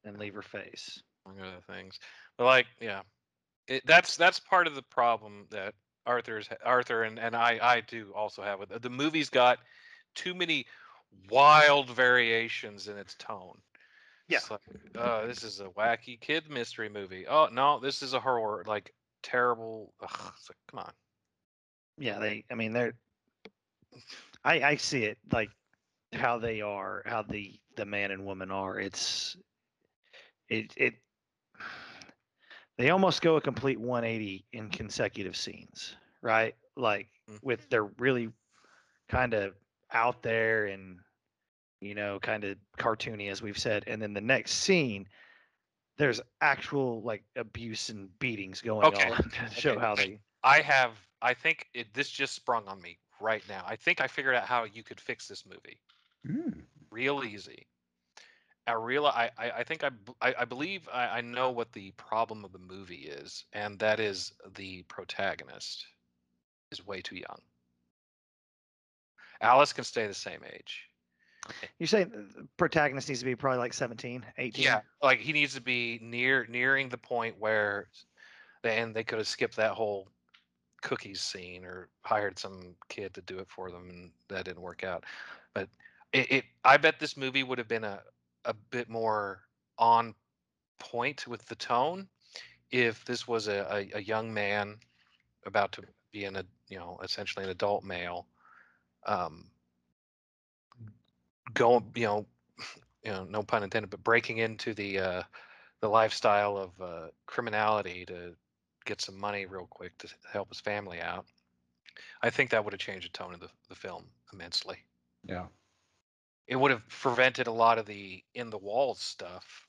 A: and leave her face.
C: among other things. But like, yeah, it, that's that's part of the problem that Arthur's Arthur and and I I do also have with it. the movie's got too many wild variations in its tone.
A: Yeah.
C: It's like, uh, this is a wacky kid mystery movie. Oh no, this is a horror like terrible. Ugh, it's like, come on.
A: Yeah, they. I mean, they're. I I see it like how they are, how the the man and woman are. It's it it they almost go a complete 180 in consecutive scenes, right? Like
C: Mhm.
A: with they're really kind of out there and you know kind of cartoony as we've said, and then the next scene there's actual like abuse and beatings going
C: Okay,
A: on to show
C: okay.
A: how they
C: I have. I think it, this just sprung on me right now. I think I figured out how you could fix this movie.
B: Mm.
C: Real easy. I real. I. I, think I think I, b- I. I believe I, I know what the problem of the movie is, and that is the protagonist is way too young. Alice can stay the same age.
A: you're saying the protagonist needs to be probably like 17, 18.
C: Yeah, like he needs to be near nearing the point where, and they could have skipped that whole cookies scene or hired some kid to do it for them, and that didn't work out. But it, it I bet this movie would have been a a bit more on point with the tone if this was a, a, a young man about to be in a you know essentially an adult male um going you know you know no pun intended but breaking into the uh the lifestyle of uh criminality to get some money real quick to help his family out i think that would have changed the tone of the, the film immensely
B: Yeah.
C: it would have prevented a lot of the in the walls stuff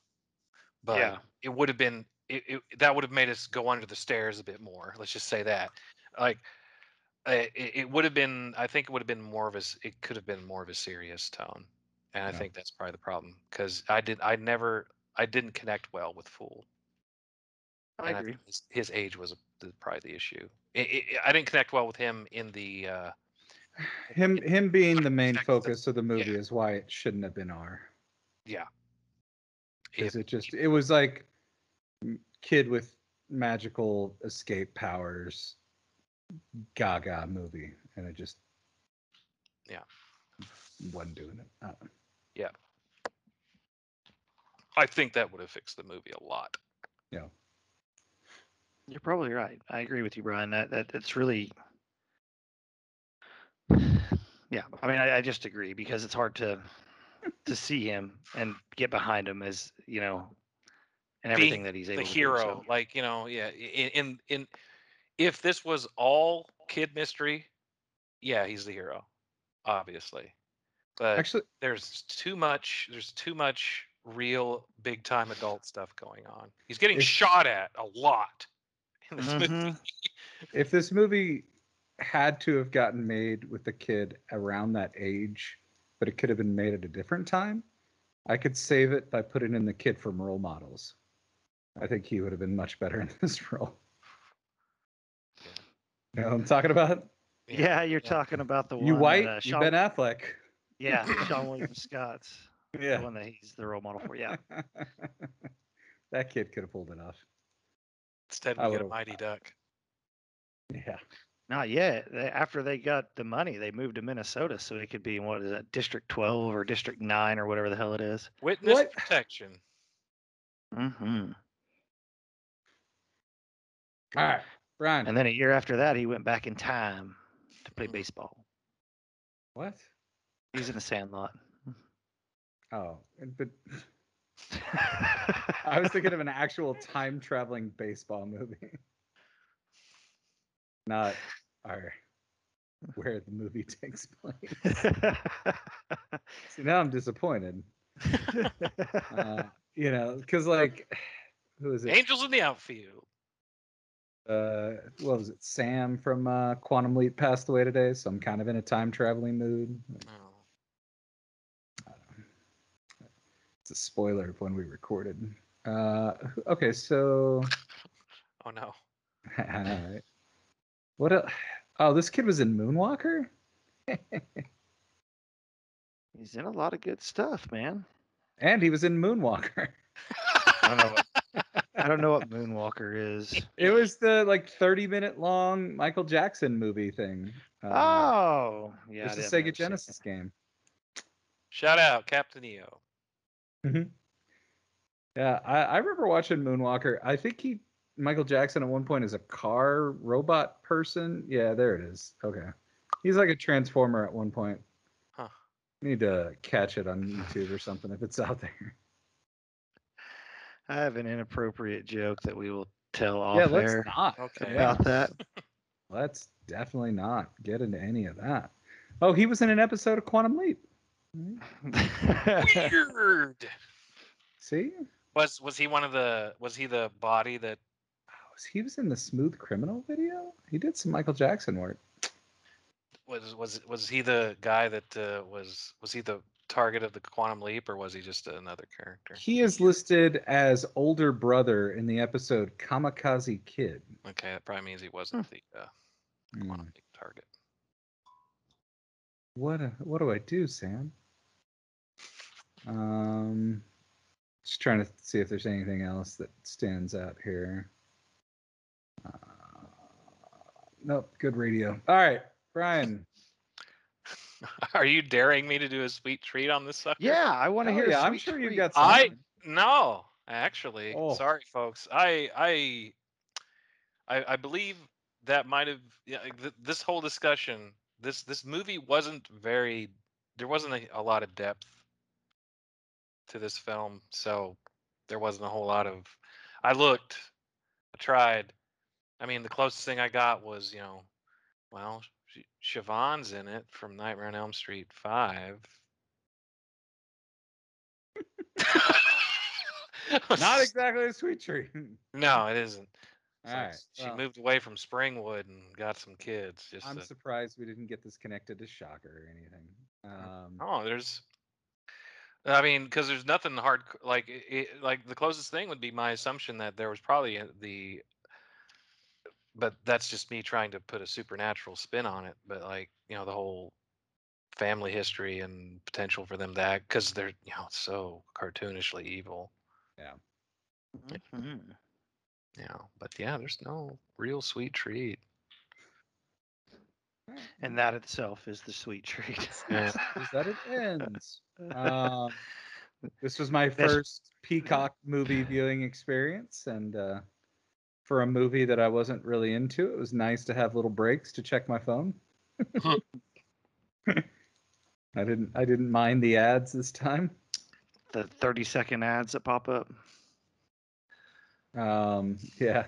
C: but
A: Yeah.
C: it would have been it, it, that would have made us go under the stairs a bit more let's just say that like uh, it, it would have been i think it would have been more of a it could have been more of a serious tone and i
B: Yeah.
C: think that's probably the problem because i did i never i didn't connect well with fool
A: I
C: and
A: agree.
C: think his, his age was the, probably the issue I i I didn't connect well with him in the uh
B: Him him being the main focus of the movie is why it shouldn't have been R.
C: yeah
B: Because it just it was like kid with magical escape powers gaga movie and it just
C: Yeah.
B: wasn't doing it. Uh,
C: i think that would have fixed the movie a lot
B: yeah.
A: You're probably right. I agree with you, Brian. That that it's really, yeah. I mean, I, I just agree because it's hard to to see him and get behind him as you know, and
C: Being
A: everything that he's able
C: the
A: to
C: hero
A: do. So.
C: like you know yeah in, in in if this was all kid mystery yeah he's the hero obviously but
B: Actually,
C: there's too much there's too much real big time adult stuff going on he's getting shot at a lot in this movie
A: Mhm.
B: if this movie had to have gotten made with the kid around that age, but it could have been made at a different time, I could save it by putting in the kid from role models. I think he would have been much better in this role. You know what I'm talking about?
A: Yeah, you're talking about the one.
B: you white,
A: That, uh,
B: you Ben Affleck.
A: yeah, Seann William Scott's the
B: Yeah.
A: one that he's the role model for. Yeah.
B: that kid could have pulled it off.
C: Instead
B: I
C: we get a
B: would've-
C: mighty duck
B: Yeah.
A: Not yet. They, after they got the money, they moved to Minnesota so he could be what is that, District 12 or District 9 or whatever the hell it is.
C: witness
B: What?
C: protection
A: Mm-hmm.
B: All right, Brian.
A: And then a year after that, he went back in time to play
C: Mhm.
A: baseball.
B: what?
A: He's in the Sandlot.
B: Oh, but I was thinking of an actual time traveling baseball movie. Not our where the movie takes place. See, now I'm disappointed. Uh, you know, because like, who is it?
C: angels in the outfield
B: Uh, what was it? Sam from uh, Quantum Leap passed away today, so I'm kind of in a time traveling mood.
C: oh.
B: A spoiler of when we recorded. Uh, okay, so
C: oh no
B: I know, right? What? el Oh, this kid was in Moonwalker.
A: He's in a lot of good stuff, man.
B: And he was in Moonwalker.
A: I don't know. What, I don't know what Moonwalker is.
B: It was the like 30 minute long Michael Jackson movie thing. Uh,
A: Oh, yeah.
B: it's a Sega
A: ever see
B: Genesis game.
C: shout out captain eo Mm-hmm.
B: Yeah, I, I remember watching Moonwalker. I think he Michael Jackson at one point is a car robot person. Yeah, there it is. Okay. He's like a transformer at one point.
C: Huh.
B: Need to catch it on YouTube or something if it's out there.
A: I have an inappropriate joke that we will tell off
B: yeah, let's
A: air
B: not.
C: Okay.
A: About that.
B: let's definitely not get into any of that. Oh, he was in an episode of Quantum Leap.
C: Weird.
B: See,
C: Was was he one of the? Was he the body that?
B: oh, he was in the Smooth Criminal video. He did some Michael Jackson work.
C: Was was was he the guy that uh, was was he the target of the quantum leap or was he just another character?
B: He is listed as older brother in the episode Kamikaze Kid.
C: Okay, that probably means he wasn't the uh,
B: Hmm.
C: quantum leap target.
B: What a, what do I do, Sam? Um, just trying to see if there's anything else that stands out here. Uh, nope, good radio. All right, Brian.
C: Are you daring me to do a sweet treat on this sucker?
A: yeah, I want to
B: Hell
A: hear. a
B: yeah, I'm
A: sweet
B: sure you've
A: treat.
B: got
C: I- No, actually,
B: Oh.
C: sorry, folks. I I I, I believe that might have yeah, th- this whole discussion. This this movie wasn't very. There wasn't a, a lot of depth to this film, so there wasn't a whole lot of. I looked, I tried. I mean, the closest thing I got was you know, well, Yvonne's in it from Nightmare on Elm Street Five.
B: Not exactly a sweet treat.
C: No, it isn't.
B: All
C: So
B: right.
C: she
B: well,
C: moved away from Springwood and got some kids. Just
B: I'm
C: to-
B: surprised we didn't get this connected to Shocker or anything. Um,
C: oh, there's. I mean, because there's nothing hard like it, it- like the closest thing would be my assumption that there was probably the. But that's just me trying to put a supernatural spin on it. But like you know the whole family history and potential for them to act because they're you know so cartoonishly evil.
A: Mhm.
C: Yeah, but yeah, there's no real sweet treat.
A: And that itself is the sweet treat.
B: Is that it ends. Um, this was my first Peacock movie viewing experience, and uh, for a movie that I wasn't really into, it was nice to have little breaks to check my phone. I didn't. I didn't mind the ads this time.
A: the 30 second ads that pop up.
B: Um, yeah.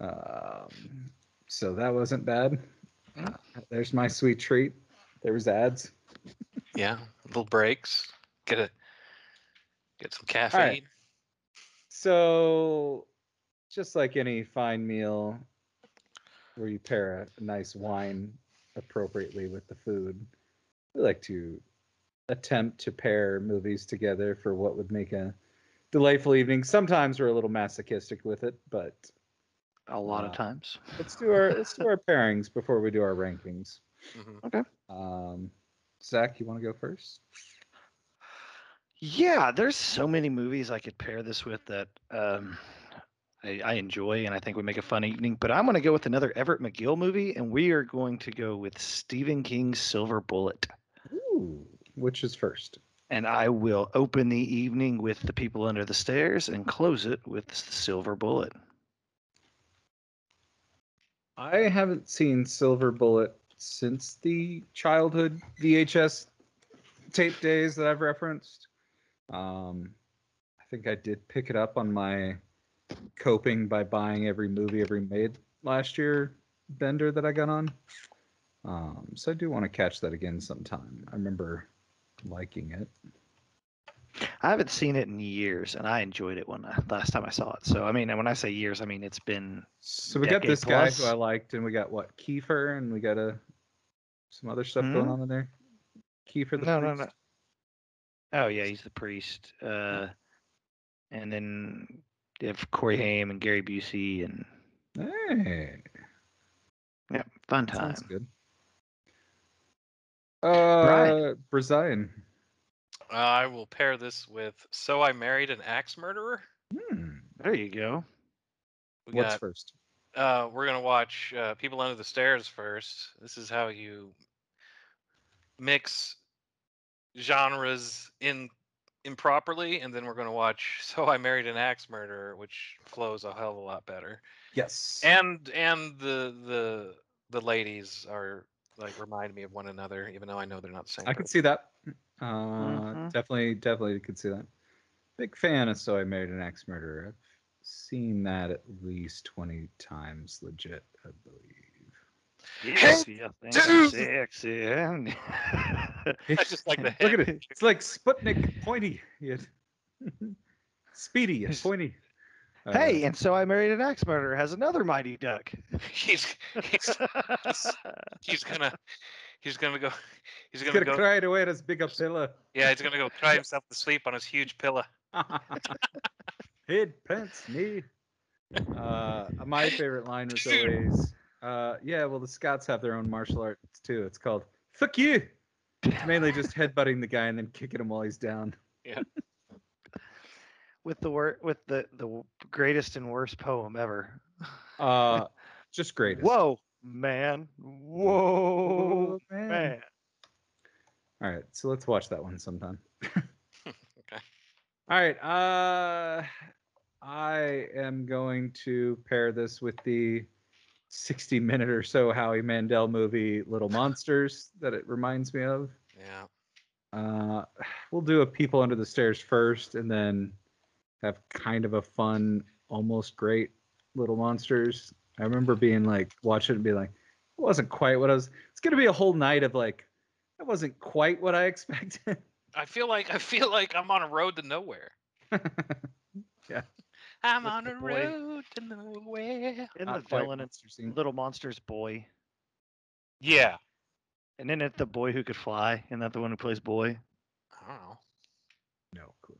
B: Um, so that wasn't bad. There's my sweet treat. There was ads.
C: Yeah, little breaks. Get a get some caffeine.
B: So, just like any fine meal where you pair a nice wine appropriately with the food, we like to attempt to pair movies together for what would make a delightful evening. Sometimes we're a little masochistic with it, but
A: A lot
B: Uh,
A: of times.
B: let's do our let's do our pairings before we do our rankings.
C: Mhm.
B: Um, Zach, you want to go first?
A: Yeah, there's so many movies I could pair this with that um, I, I enjoy and I think would make a fun evening. But I'm going to go with another Everett McGill movie, and we are going to go with Stephen King's Silver Bullet.
B: Ooh, which is first?
A: And I will open the evening with The People Under the Stairs and close it with The Silver Bullet.
B: I haven't seen Silver Bullet since the childhood VHS tape days that I've referenced. Um, I think I did pick it up on my coping by buying every movie ever made last year bender that I got on. Um, so I do want to catch that again sometime. I remember liking it.
A: I haven't seen it in years, and I enjoyed it when I, last time I saw it. So, I mean, when I say years, I mean it's been
B: So we got this guy who I liked, and we got what Kiefer, and we got a some other stuff going
A: Hmm?
B: on in there. Kiefer the
A: no, no,
B: priest.
A: no. Oh yeah, he's the priest. Uh, and then you have Corey Haim and Gary Busey, and
B: Hey,
A: yeah, fun time.
B: sounds good. Uh, Brazilian.
C: I will pair this with So I Married an Axe Murderer.
B: Hmm.
A: There you go.
C: We
B: What's
C: got
B: first?
C: uh we're gonna watch uh, People Under the Stairs first. This is how you mix genres in improperly, and then we're gonna watch So I Married an Axe Murderer, which flows a hell of a lot better.
B: Yes.
C: And and the the the ladies are like remind me of one another, even though I know they're not the same.
B: I can see that. Uh,
A: Mhm.
B: definitely, definitely could see that. Big fan of So I Married an Axe Murderer. I've seen that at least 20 times, legit, I believe.
A: Yes, yeah, thank you,
C: dude.
A: sexy.
C: I just like the
B: Look at it. It's like Sputnik pointy. yet Speedy yet pointy. Uh,
A: Hey, and so I married an axe murderer has another mighty duck.
C: He's he's he's gonna he's gonna go he's
B: he's
C: gonna
B: gonna
C: go
B: cry away at his big up pillow.
C: yeah he's gonna go cry himself to sleep on his huge pillow.
B: Head pants me. Uh, my favorite line was always, uh, yeah, well, the Scots have their own martial arts too. It's called "fuck you." It's mainly just headbutting the guy and then kicking him while he's down. Yeah.
A: with the wor- with the the greatest and worst poem ever.
B: Uh, just greatest.
A: Whoa, man! Whoa,
B: man.
A: man!
B: All right, so let's watch that one sometime.
C: Okay.
B: All right. Uh, I am going to pair this with the 60 minute or so Howie Mandel movie Little Monsters that it reminds me of.
C: Yeah.
B: Uh, we'll do a People Under the Stairs first, and then have kind of a fun, almost great Little Monsters. I remember being like, watching it and be like, it wasn't quite what I was. It's gonna be a whole night of like, that wasn't quite what I expected.
C: I feel like I feel like I'm on a road to nowhere. Yeah. I'm
A: With
C: on a
A: boy.
C: road to nowhere.
A: Isn't the
B: quite
A: villain in
B: Monster Scene.
A: Little Monsters boy?
C: Yeah.
A: And then it the boy who could fly. Isn't that the one who plays boy?
C: I don't know.
B: No clue.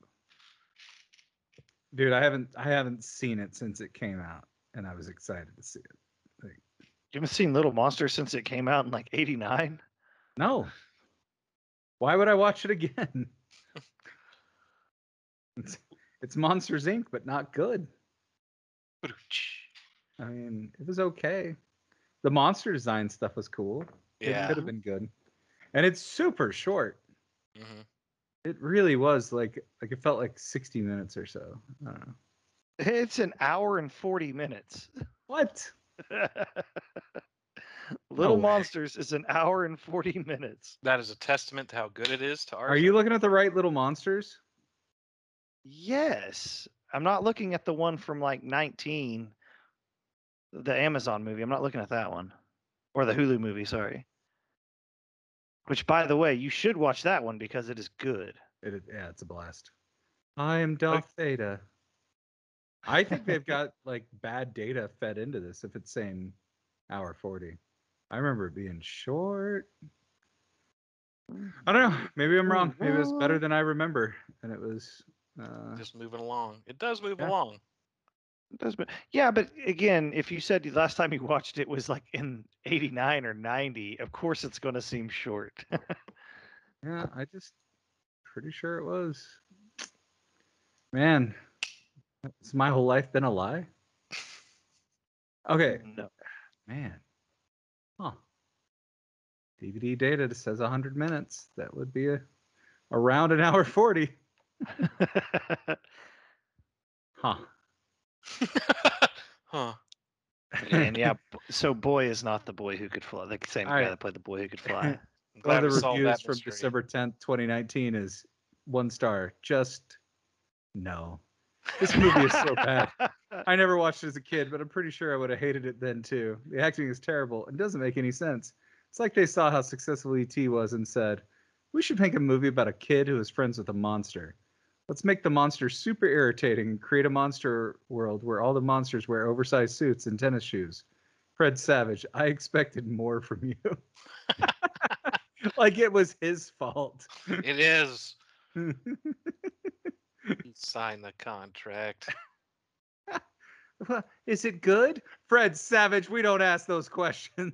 B: Dude, I haven't I haven't seen it since it came out, and I was excited to see it.
A: You haven't seen Little Monsters since it came out in like '89.
B: No. Why would I watch it again? it's, it's Monsters Inc., but not good. I mean, it was okay. The monster design stuff was cool. It
C: Yeah.
B: could have been good. And it's super short.
C: hmm
B: It really was like like it felt like 60 minutes or so. I don't know.
A: It's an hour and 40 minutes.
B: What?
A: Little
B: way.
A: Monsters is an hour and 40 minutes.
C: That is a testament to how good it is to our.
B: Are you looking at the right little monsters?
A: Yes. I'm not looking at the one from like 19, the Amazon movie. I'm not looking at that one. Or the Hulu movie, sorry. Which, by the way, you should watch that one because it is good.
B: It, yeah, it's a blast. I am Darth Vader. I think they've got like bad data fed into this if it's saying hour 40. I remember it being short. I don't know. Maybe I'm wrong. Maybe it's better than I remember. And it was uh,
C: just moving along? It does move
B: Yeah.
C: along.
A: It does, but yeah, but again, if you said the last time you watched it was like in 89 or 90, of course it's going to seem short.
B: yeah, I just pretty sure it was. Man, has my whole life been a lie? Okay,
A: no.
B: Man. Huh. DVD data that says 100 minutes. That would be a around an hour 40. Huh.
C: huh.
A: and yeah, so boy is not the boy who could fly. The same
B: All
A: guy
B: right.
A: that played the boy who could fly.
C: I'm
B: One
C: glad
B: of the
C: solved
B: reviews
C: that
B: from
C: mystery.
B: December 10th, 2019 is one star. Just no. This movie is so bad. I never watched it as a kid, but I'm pretty sure I would have hated it then too. The acting is terrible and doesn't make any sense. It's like they saw how successful ET was and said, "We should make a movie about a kid who is friends with a monster. Let's make the monster super irritating and create a monster world where all the monsters wear oversized suits and tennis shoes." Fred Savage, I expected more from you. like it was his fault.
C: It is. He signed the contract.
B: Is it good? Fred Savage, we don't ask those questions.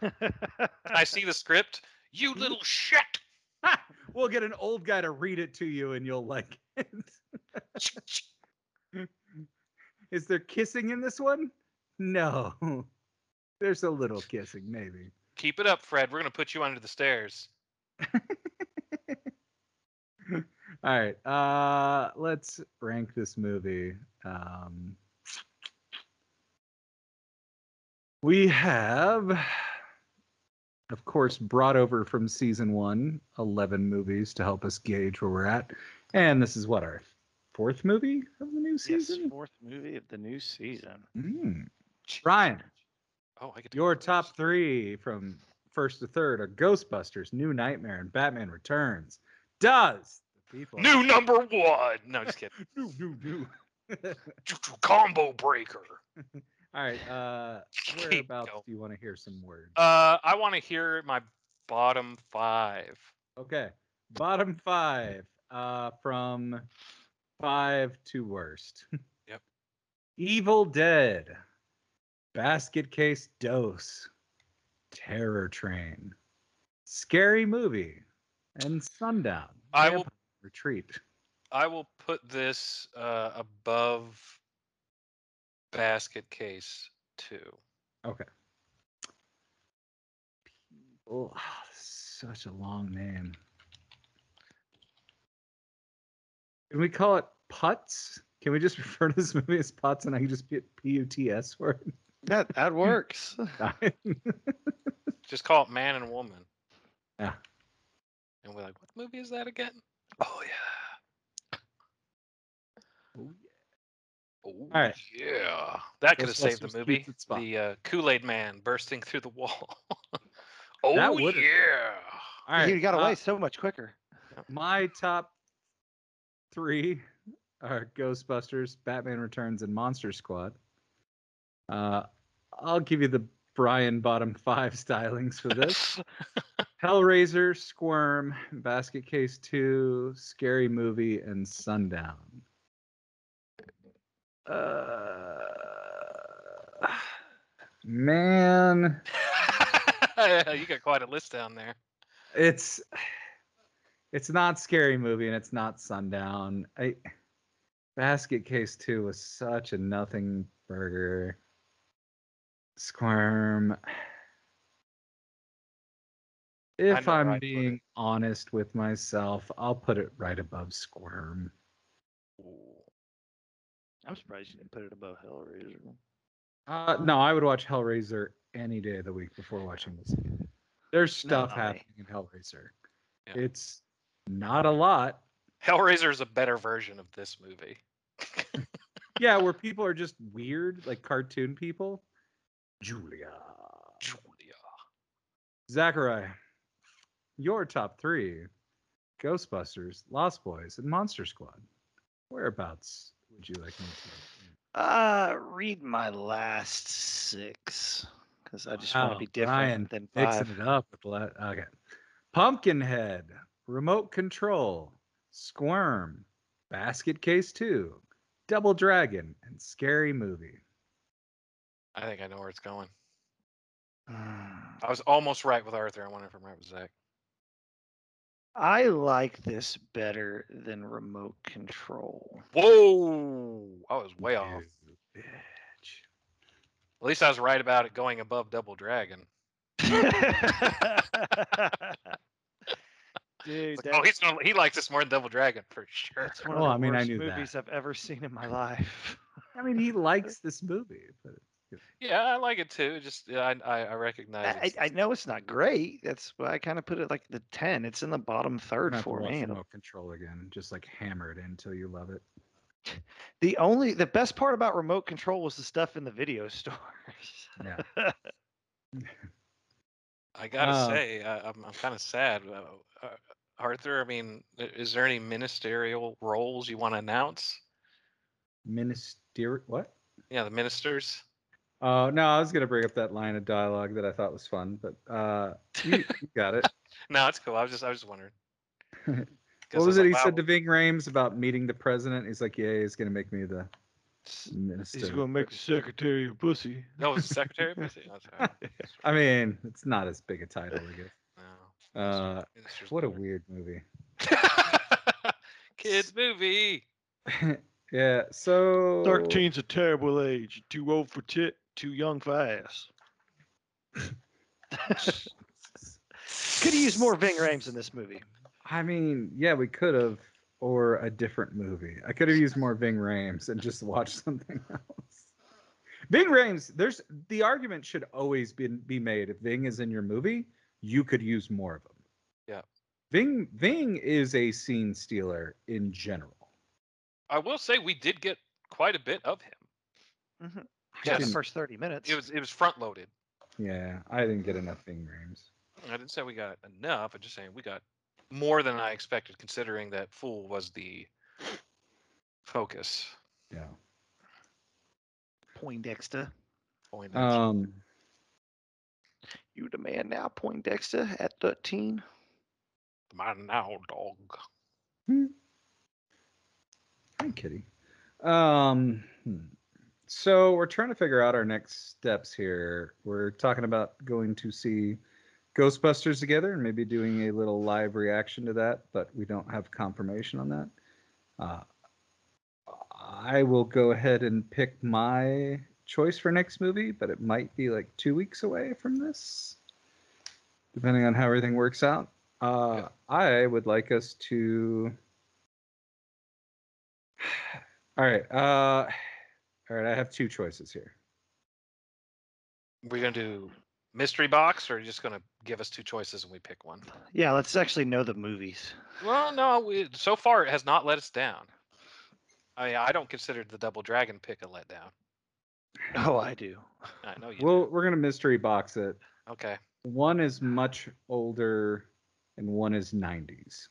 C: I see the script. You little shit.
B: we'll get an old guy to read it to you and you'll like it. Is there kissing in this one? No. There's a little kissing, maybe.
C: Keep it up, Fred. We're gonna put you under the stairs.
B: All right. Uh let's rank this movie. Um we have of course brought over from season 1 11 movies to help us gauge where we're at. And this is what our fourth movie of the new
A: Yes,
B: season.
A: fourth movie of the new season.
B: Mm. Ryan,
C: Oh, I get to
B: your top
C: first.
B: three from first to third are Ghostbusters, New Nightmare, and Batman Returns. Does people
C: New number one. No, just kidding.
B: new new new?
C: Combo breaker.
B: All right. Uh, whereabouts do you want to hear some words?
C: Uh, I want to hear my bottom five.
B: Okay. Bottom five. Uh, from five to worst.
C: Yep.
B: Evil Dead. Basket Case Dose. Terror Train. Scary Movie. And Sundown.
C: I will-
B: Retreat.
C: I will put this uh, above basket case two.
B: Okay. Oh, such a long name. Can we call it Putz? Can we just refer to this movie as Putz and I can just get P U T S word?
A: That that works.
C: Just call it man and woman.
B: Yeah.
C: And we're like, what movie is that again?
A: Oh yeah.
C: Oh,
B: right.
C: Yeah. That could have saved the movie.
B: keeps its spot.
C: The uh, Kool Aid Man bursting through the wall. oh,
B: That
C: yeah.
B: All right.
A: he got
B: uh,
A: away so much quicker.
B: my top three are Ghostbusters, Batman Returns, and Monster Squad. Uh, I'll give you the Brian bottom five stylings for this. Hellraiser, Squirm, Basket Case 2, Scary Movie, and Sundown. Uh, man,
C: you got quite a list down there.
B: it's it's not Scary Movie and it's not Sundown. I Basket Case 2 was such a nothing burger. Squirm. If I'm being honest with myself, I'll put it right above Squirm.
A: I'm surprised you didn't put it above Hellraiser.
B: Uh, no, I would watch Hellraiser any day of the week before watching this. There's stuff
A: I-
B: happening in Hellraiser.
C: Yeah.
B: It's not a lot.
C: Hellraiser is a better version of this movie.
B: Yeah, where people are just weird, like cartoon people. Julia.
C: Julia.
B: Zachariah, your top three Ghostbusters, Lost Boys, and Monster Squad. Whereabouts would you like me to?
A: Uh, read my last six because I just want to be different
B: Brian
A: than
B: Mixing
A: five.
B: it up with la- okay. Pumpkinhead, Remote Control, Squirm, Basket Case 2, Double Dragon, and Scary Movie.
C: I think I know where it's going.
A: Mm.
C: I was almost right with Arthur. I wonder if I'm right with Zach.
A: I like this better than remote control.
C: Whoa! I was way off.
B: Bitch.
C: At least I was right about it going above Double Dragon.
A: Dude,
C: like, oh, he's gonna, he likes this more than Double Dragon for sure.
A: that's one
B: Well,
A: of
B: I
A: the
B: mean, I
A: worst
B: knew that.
A: movies I've ever seen in my life.
B: I mean, he likes this movie, but
C: Yeah, I like it too. Just yeah, I I, I recognize.
A: I, I know it's not great. That's why I kind of put it like the 10. It's in the bottom third
B: gonna have to
A: for me.
B: Remote Control again. Just like hammer it until you love it.
A: The only, the best part about remote control was the stuff in the video stores.
B: Yeah.
C: I gotta
B: Uh,
C: say, I, I'm I'm kind of sad. Uh, uh, Arthur, I mean, is there any ministerial roles you want to announce?
B: Minister what?
C: Yeah, the ministers.
B: Oh no, I was gonna bring up that line of dialogue that I thought was fun, but uh, you, you got it.
C: No, it's cool. I was just I was just wondering.
B: What was it
C: like,
B: he said to Ving Rhames about meeting the president? He's like, yeah, he's gonna make me the minister.
A: He's gonna make the secretary a pussy.
C: No, it was the secretary. of State? Oh, sorry.
B: I mean, it's not as big a title, I guess.
C: No,
B: Uh, what a weird movie.
C: kids movie.
B: yeah. So
A: 13's a terrible age. Too old for tit, too young for ass. Could have used more Ving Rhames in this movie.
B: I mean, yeah, we could have, or a different movie. I could have used more Ving Rhames and just watched something else. Ving Rhames, there's the argument should always be be made. If Ving is in your movie, you could use more of him.
C: Yeah.
B: Ving Ving is a scene stealer in general.
C: I will say we did get quite a bit of him.
A: Mhm.
B: I
A: Yeah, the first 30 minutes.
C: It was it was front loaded.
B: yeah, I didn't get enough Ving Rhames.
C: I didn't say we got enough. I'm just saying we got more than I expected, considering that Fool was the focus.
B: Yeah.
A: Poindexter.
C: Point
B: Um.
A: You the man now, Poindexter, at 13.
C: my now dog.
B: Hi, Kitty. Um, hmm. So we're trying to figure out our next steps here. We're talking about going to see Ghostbusters together and maybe doing a little live reaction to that, but we don't have confirmation on that. Uh, I will go ahead and pick my choice for next movie, but it might be like two weeks away from this, depending on how everything works out. Uh,
C: Yeah.
B: I would like us to. All right. Uh, all right. I have two choices here.
C: We're gonna do mystery box, or are you just gonna give us two choices and we pick one?
A: Yeah, let's actually know the movies.
C: Well, no. We, so far, it has not let us down. I mean, I don't consider the Double Dragon pick a letdown.
A: Oh, I do.
C: I know you.
B: Well,
C: do.
B: we're gonna mystery box it.
C: Okay.
B: One is much older, and one is '90s.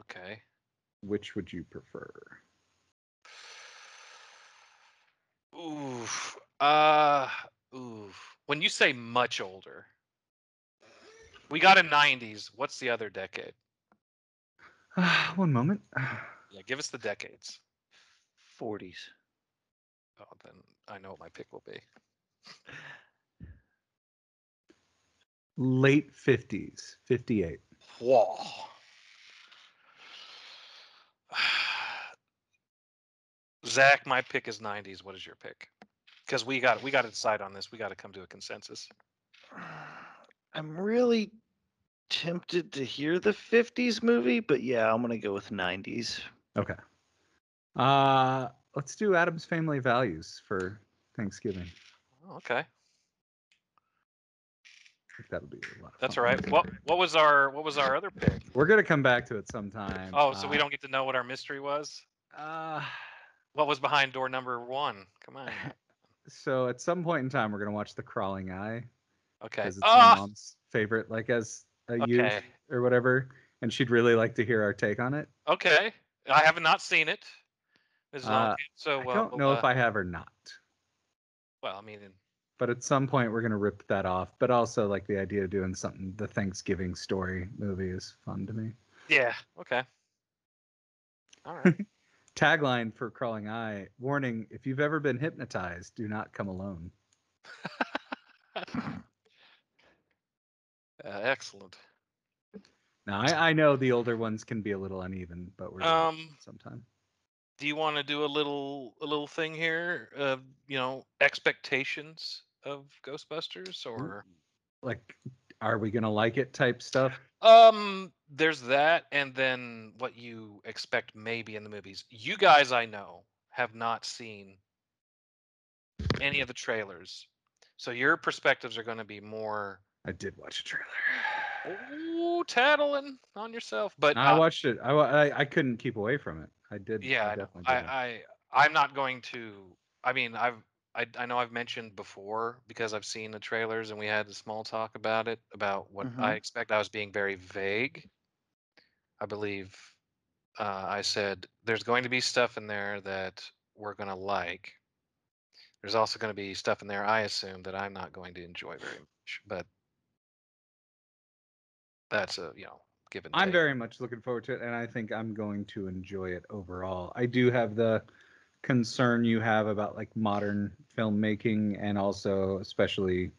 C: Okay.
B: Which would you prefer?
C: Oof. Uh. Oof. When you say much older, we got a '90s. What's the other decade?
B: one moment.
C: Yeah, give us the decades.
A: 40s.
C: Oh, then I know what my pick will be.
B: Late '50s, '58.
C: Whoa. Zach, my pick is '90s. What is your pick? Because we got we got to decide on this. We got to come to a consensus.
A: I'm really tempted to hear the 50s movie, but yeah, I'm going to go with 90s.
B: Okay. Uh, let's do Addams Family Values for Thanksgiving.
C: Oh, okay,
B: I think that'll be a lot. Of
C: that's
B: fun.
C: all right. What what was our what was our other pick?
B: We're gonna come back to it sometime.
C: Oh, so we
B: Uh,
C: don't get to know what our mystery was.
B: Uh,
C: What was behind door number one? Come on.
B: so at some point in time, we're gonna watch The Crawling Eye
C: Okay.
B: because it's my
C: Ah,
B: mom's favorite, like as a youth or whatever, and she'd really like to hear our take on it.
C: Okay. I have not seen it. This is all
B: Uh,
C: so
B: I
C: well.
B: don't know if
C: uh,
B: I have or not,
C: Well, I mean,
B: but at some point we're gonna rip that off. But also, like the idea of doing something, the Thanksgiving story movie is fun to me.
C: yeah. Okay. All right.
B: Tagline for Crawling Eye: Warning: If you've ever been hypnotized, do not come alone.
C: Uh, excellent.
B: Now I, I know the older ones can be a little uneven, but we're
C: Um,
B: sometime.
C: do you want to do a little a little thing here of you know expectations of Ghostbusters or
B: Like, are we gonna like it? Type stuff.
C: um there's that and then what you expect maybe in the movies. You guys I know have not seen any of the trailers. So your perspectives are going to be more
B: I did watch a trailer.
C: ooh, tattling on yourself, but
B: I
C: uh,
B: watched it. I, I I couldn't keep away from it. I did.
C: Yeah, I,
B: definitely
C: I. I I'm not going to. I mean, I've I, I know I've mentioned before because I've seen the trailers and we had a small talk about it about what I
A: Mhm.
C: expect. I was being very vague. I believe uh, I said there's going to be stuff in there that we're going to like. There's also going to be stuff in there I assume that I'm not going to enjoy very much, but that's a you know given.
B: I'm very much looking forward to it, and I think I'm going to enjoy it overall. I do have the concern you have about like modern filmmaking and also especially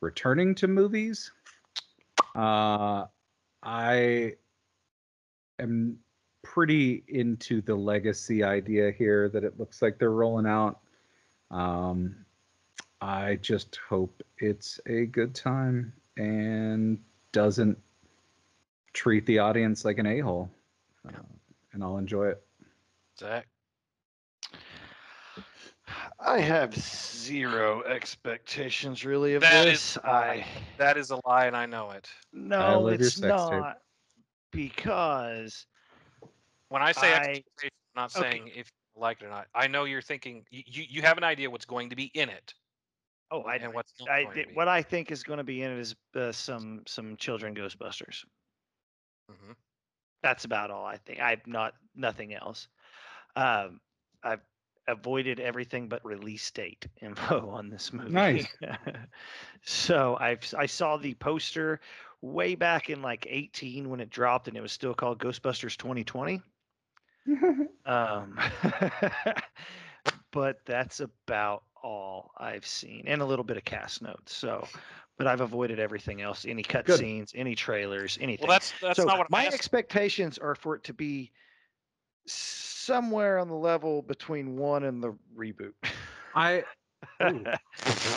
B: returning to movies. Uh, I am pretty into the legacy idea here that it looks like they're rolling out. Um, I just hope it's a good time and doesn't treat the audience like an a-hole uh, and i'll enjoy it
C: Zach.
A: I have zero expectations really of
C: That is
A: this.
C: a lie.
A: I
C: That is a lie, and I know it.
A: no, it's
B: sex tape.
A: not because
C: When I say
A: I-
C: expectations, not
A: Okay.
C: saying if you like it or not. I know you're thinking you, you, you have an idea what's going to be in it
A: Oh, I,
C: and what's not
A: I
C: going to be.
A: what I think is going to be in it is uh, some some children Ghostbusters.
C: Mhm.
A: That's about all I think. I've not nothing else. Um, I've avoided everything but release date info on this movie.
B: Nice.
A: so I've s- I saw the poster way back in like 18 when it dropped, and it was still called Ghostbusters 2020. Um, but that's about all I've seen, and a little bit of cast notes. So, but I've avoided everything else: any cut
B: Good.
A: scenes, any trailers, anything.
C: Well, that's that's
A: so
C: not what I'm
A: my
C: asking.
A: expectations are for it to be somewhere on the level between one and the reboot.
B: I ooh,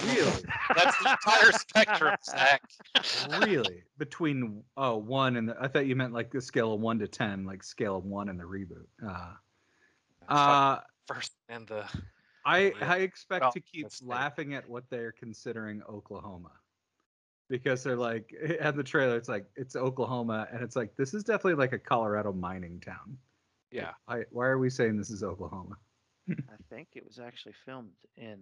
B: really,
C: That's the entire spectrum, Zach.
B: really between oh one and the, I thought you meant like the scale of one to ten, like scale of one and the reboot. Uh, uh,
C: First and the
B: I I expect
C: Well,
B: to keep laughing at what they're considering Oklahoma. Because they're like and the trailer it's like it's Oklahoma and it's like this is definitely like a Colorado mining town.
C: Yeah.
B: I, why are we saying this is Oklahoma?
A: I think it was actually filmed in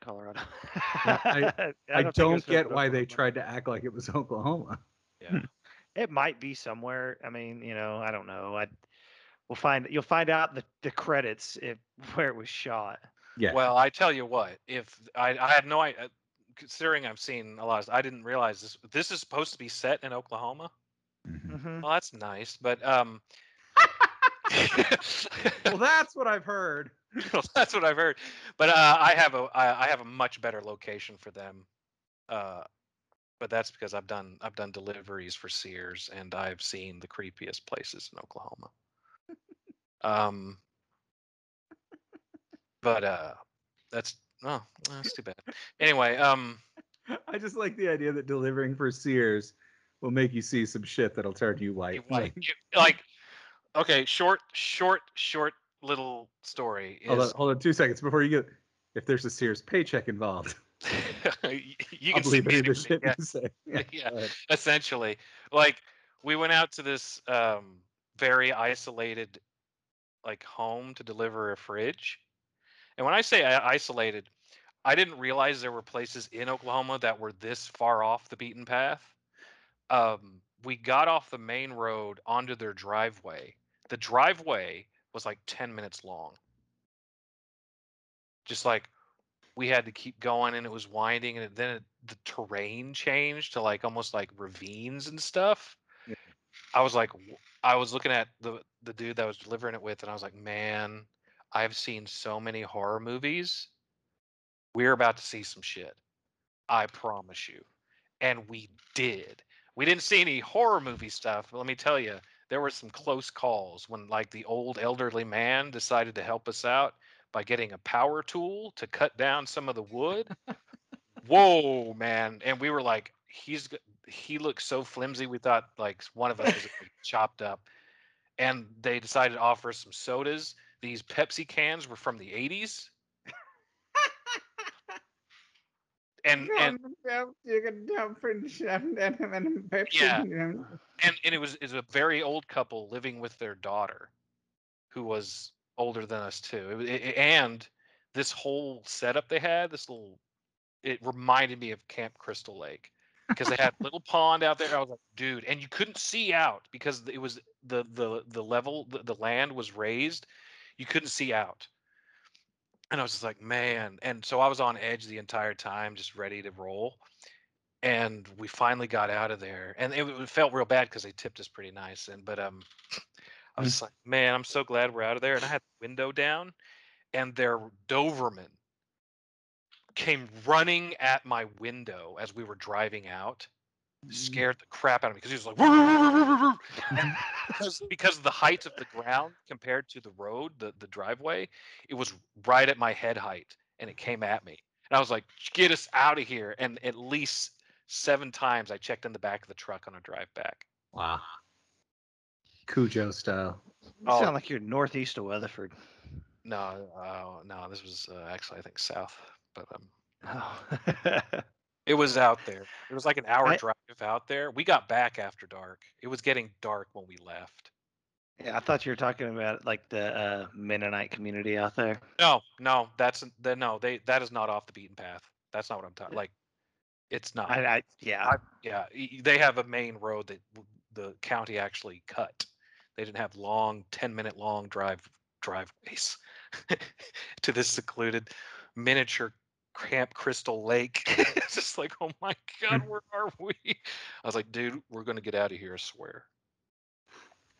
A: Colorado.
B: I- I,
A: think it was
B: don't get
A: in
B: why they tried to act like it was Oklahoma.
C: Yeah.
A: It might be somewhere. I mean, you know, I don't know. I we'll find you'll find out the, the credits if where it was shot.
B: Yeah.
C: Well, I tell you what, if I, I had no idea, considering I've seen a lot, of, I didn't realize this. This is supposed to be set in Oklahoma.
B: Mhm.
A: Mhm.
C: Well, that's nice, but um,
B: well, that's what I've heard.
C: well, that's what I've heard. But uh, I have a I, I have a much better location for them. Uh, but that's because I've done I've done deliveries for Sears and I've seen the creepiest places in Oklahoma. Um, but uh, that's oh, that's too bad. Anyway, um,
B: I just like the idea that delivering for Sears will make you see some shit that'll turn you white.
C: like okay, short, short, short little story
B: hold on, hold on two seconds before you get. If there's a Sears paycheck involved,
C: you can see
B: believe any shit
C: yeah.
B: say.
C: Yeah.
B: ahead.
C: essentially like we went out to this um very isolated like home to deliver a fridge and when i say isolated i didn't realize there were places in oklahoma that were this far off the beaten path um we got off the main road onto their driveway the driveway was like 10 minutes long. Just like we had to keep going and it was winding and then it, the terrain changed to like almost like ravines and stuff.
B: Yeah.
C: i was like I was looking at the the dude that I was delivering it with and i was like man i've seen so many horror movies. We're about to see some shit. I promise you. And we did. We didn't see any horror movie stuff but let me tell you there were some close calls when like the old elderly man decided to help us out by getting a power tool to cut down some of the wood. Whoa, man! And we were like, he's he looks so flimsy. We thought like one of us was chopped up. And they decided to offer us some sodas. These Pepsi cans were from the 80s. And and Yeah. and and it was is a very old couple living with their daughter who was older than us too. It, it, and this whole setup they had this little it reminded me of camp crystal lake because they had a little pond out there. I was like dude and you couldn't see out because it was the the the level the, the land was raised. You couldn't see out and i was just like man and so i was on edge the entire time just ready to roll and we finally got out of there and it, it felt real bad because they tipped us pretty nice and but um i
B: Mm.
C: was like man i'm so glad we're out of there and i had the window down and their doberman came running at my window as we were driving out scared the crap out of me because he was like "Woo, woo, woo, woo, woo, woo." Because because of the height of the ground compared to the road the, the driveway it was right at my head height and it came at me and i was like get us out of here and at least seven times i checked in the back of the truck on a drive back
B: Wow. Cujo style.
A: You
C: Oh.
A: sound like you're northeast of Weatherford.
C: no uh, no this was uh, actually i think south but um
A: Oh.
C: it was out there it was like an hour
A: I-
C: drive out there we got back after dark it was getting dark when we left
A: Yeah, I thought you were talking about like the uh, Mennonite community out there.
C: No, no, that's the no. They that is not off the beaten path. That's not what I'm talking. Like, it's not.
A: I, I yeah.
C: Yeah, they have a main road that the county actually cut. They didn't have long, ten minute long drive driveways to this secluded miniature Camp Crystal Lake. it's just like, oh my god, where are we? I was like, dude, we're gonna get out of here. I swear.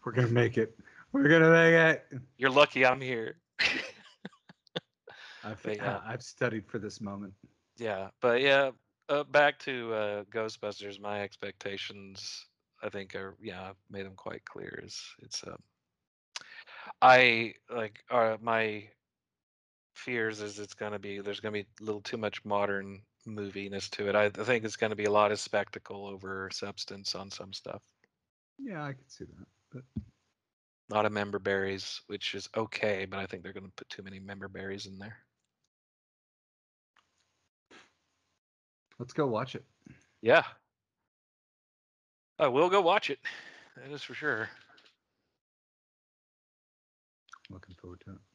B: We're gonna make it. We're gonna make it.
C: You're lucky I'm here.
B: I've
C: But yeah.
B: uh, I've studied for this moment.
C: yeah, but yeah, uh, back to uh, Ghostbusters. My expectations, I think, are yeah, I've made them quite clear. Is it's um, I like uh, my fears is it's gonna be there's gonna be a little too much modern moviness to it. I, I think it's gonna be a lot of spectacle over substance on some stuff.
B: Yeah, I could see that. But
C: A lot of member berries, which is okay, but I think they're gonna put too many member berries in there.
B: let's go watch it.
C: Yeah. I will go watch it. That is for sure.
B: Looking forward to it.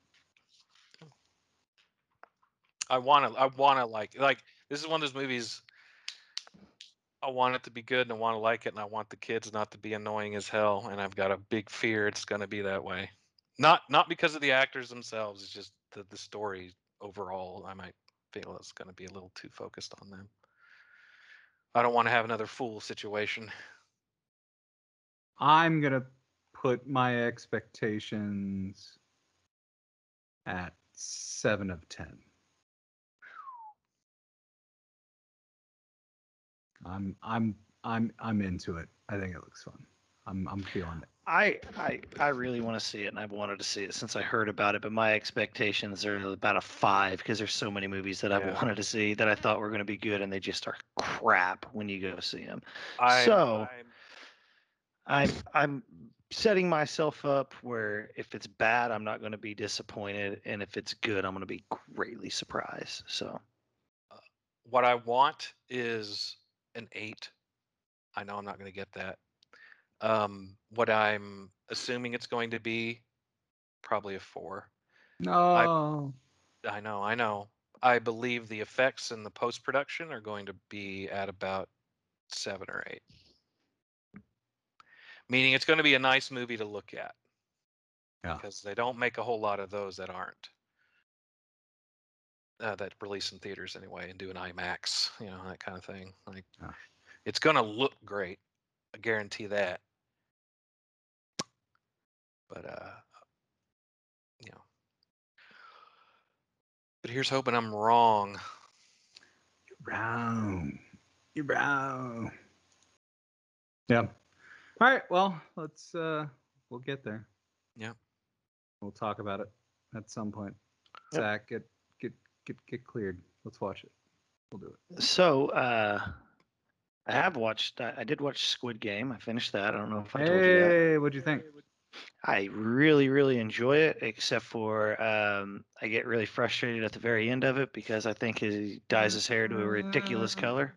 C: I want to. I want to like like this is one of those movies. I want it to be good and I want to like it and I want the kids not to be annoying as hell and I've got a big fear it's going to be that way. Not not because of the actors themselves. It's just the the story overall. I might feel it's going to be a little too focused on them. I don't want to have another fool situation.
B: I'm gonna put my expectations at seven of ten. I'm I'm I'm I'm into it. I think it looks fun. I'm I'm feeling it.
A: I, I I really want to see it, and I've wanted to see it since I heard about it. But my expectations are about a five because there's so many movies that I've
C: Yeah.
A: wanted to see that I thought were going to be good, and they just are crap when you go see them.
C: I,
A: So-
C: I'm-
A: I'm I'm setting myself up where if it's bad, I'm not going to be disappointed, and if it's good, I'm going to be greatly surprised. So
C: what I want is an eight. I know I'm not going to get that. Um, what I'm assuming it's going to be, probably a four.
B: No.
C: I know, I know. I believe the effects and the post production are going to be at about seven or eight. Meaning it's going to be a nice movie to look at.
B: Yeah.
C: Because they don't make a whole lot of those that aren't. Uh, that release in theaters anyway and do an IMAX, you know, that kind of thing. Like
B: Yeah.
C: it's going to look great. I guarantee that. But uh you know. But here's hoping I'm wrong.
B: You're wrong. You're wrong. Yeah. All right. Well, let's uh we'll get there.
C: Yeah.
B: We'll talk about it at some point.
A: Yep.
B: Zach, get get get get cleared. Let's watch it. We'll do it.
A: so uh, I have watched. I, I did watch Squid Game. I finished that. I don't know if I told you that.
B: Hey, what'd you think?
A: I really, really enjoy it, except for um, I get really frustrated at the very end of it because I think he dyes his hair to a ridiculous color.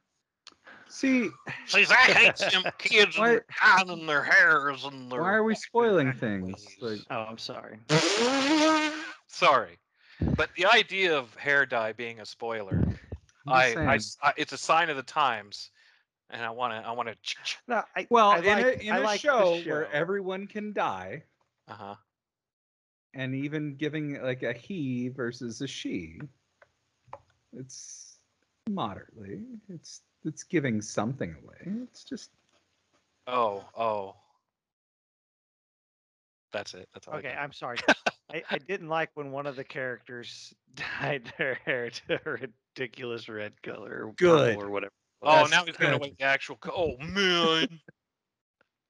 B: See,
C: See, I hate them kids
B: Why-
C: and their kind and their hairs and their.
B: why are we spoiling things? Like,
A: Oh, I'm sorry.
C: Sorry, but the idea of hair dye being a spoiler,
B: I'm
C: I, I
B: saying.
C: s- I- it's a sign of the times, and I want to, I want to.
A: No, I,
B: well,
A: I
B: in
A: like,
B: a in
A: I
B: a
A: like the
B: show, where everyone can die,
C: Uh huh.
B: and even giving like a he versus a she, it's moderately. It's it's giving something away. It's just
C: Oh, oh. That's it. That's all.
A: Okay. I'm sorry. I, I didn't like when one of the characters dyed their hair to a ridiculous red color or
B: Good.
A: or whatever.
C: Oh,
B: That's
C: now he's gonna
B: good.
C: wait the actual. Co- oh man,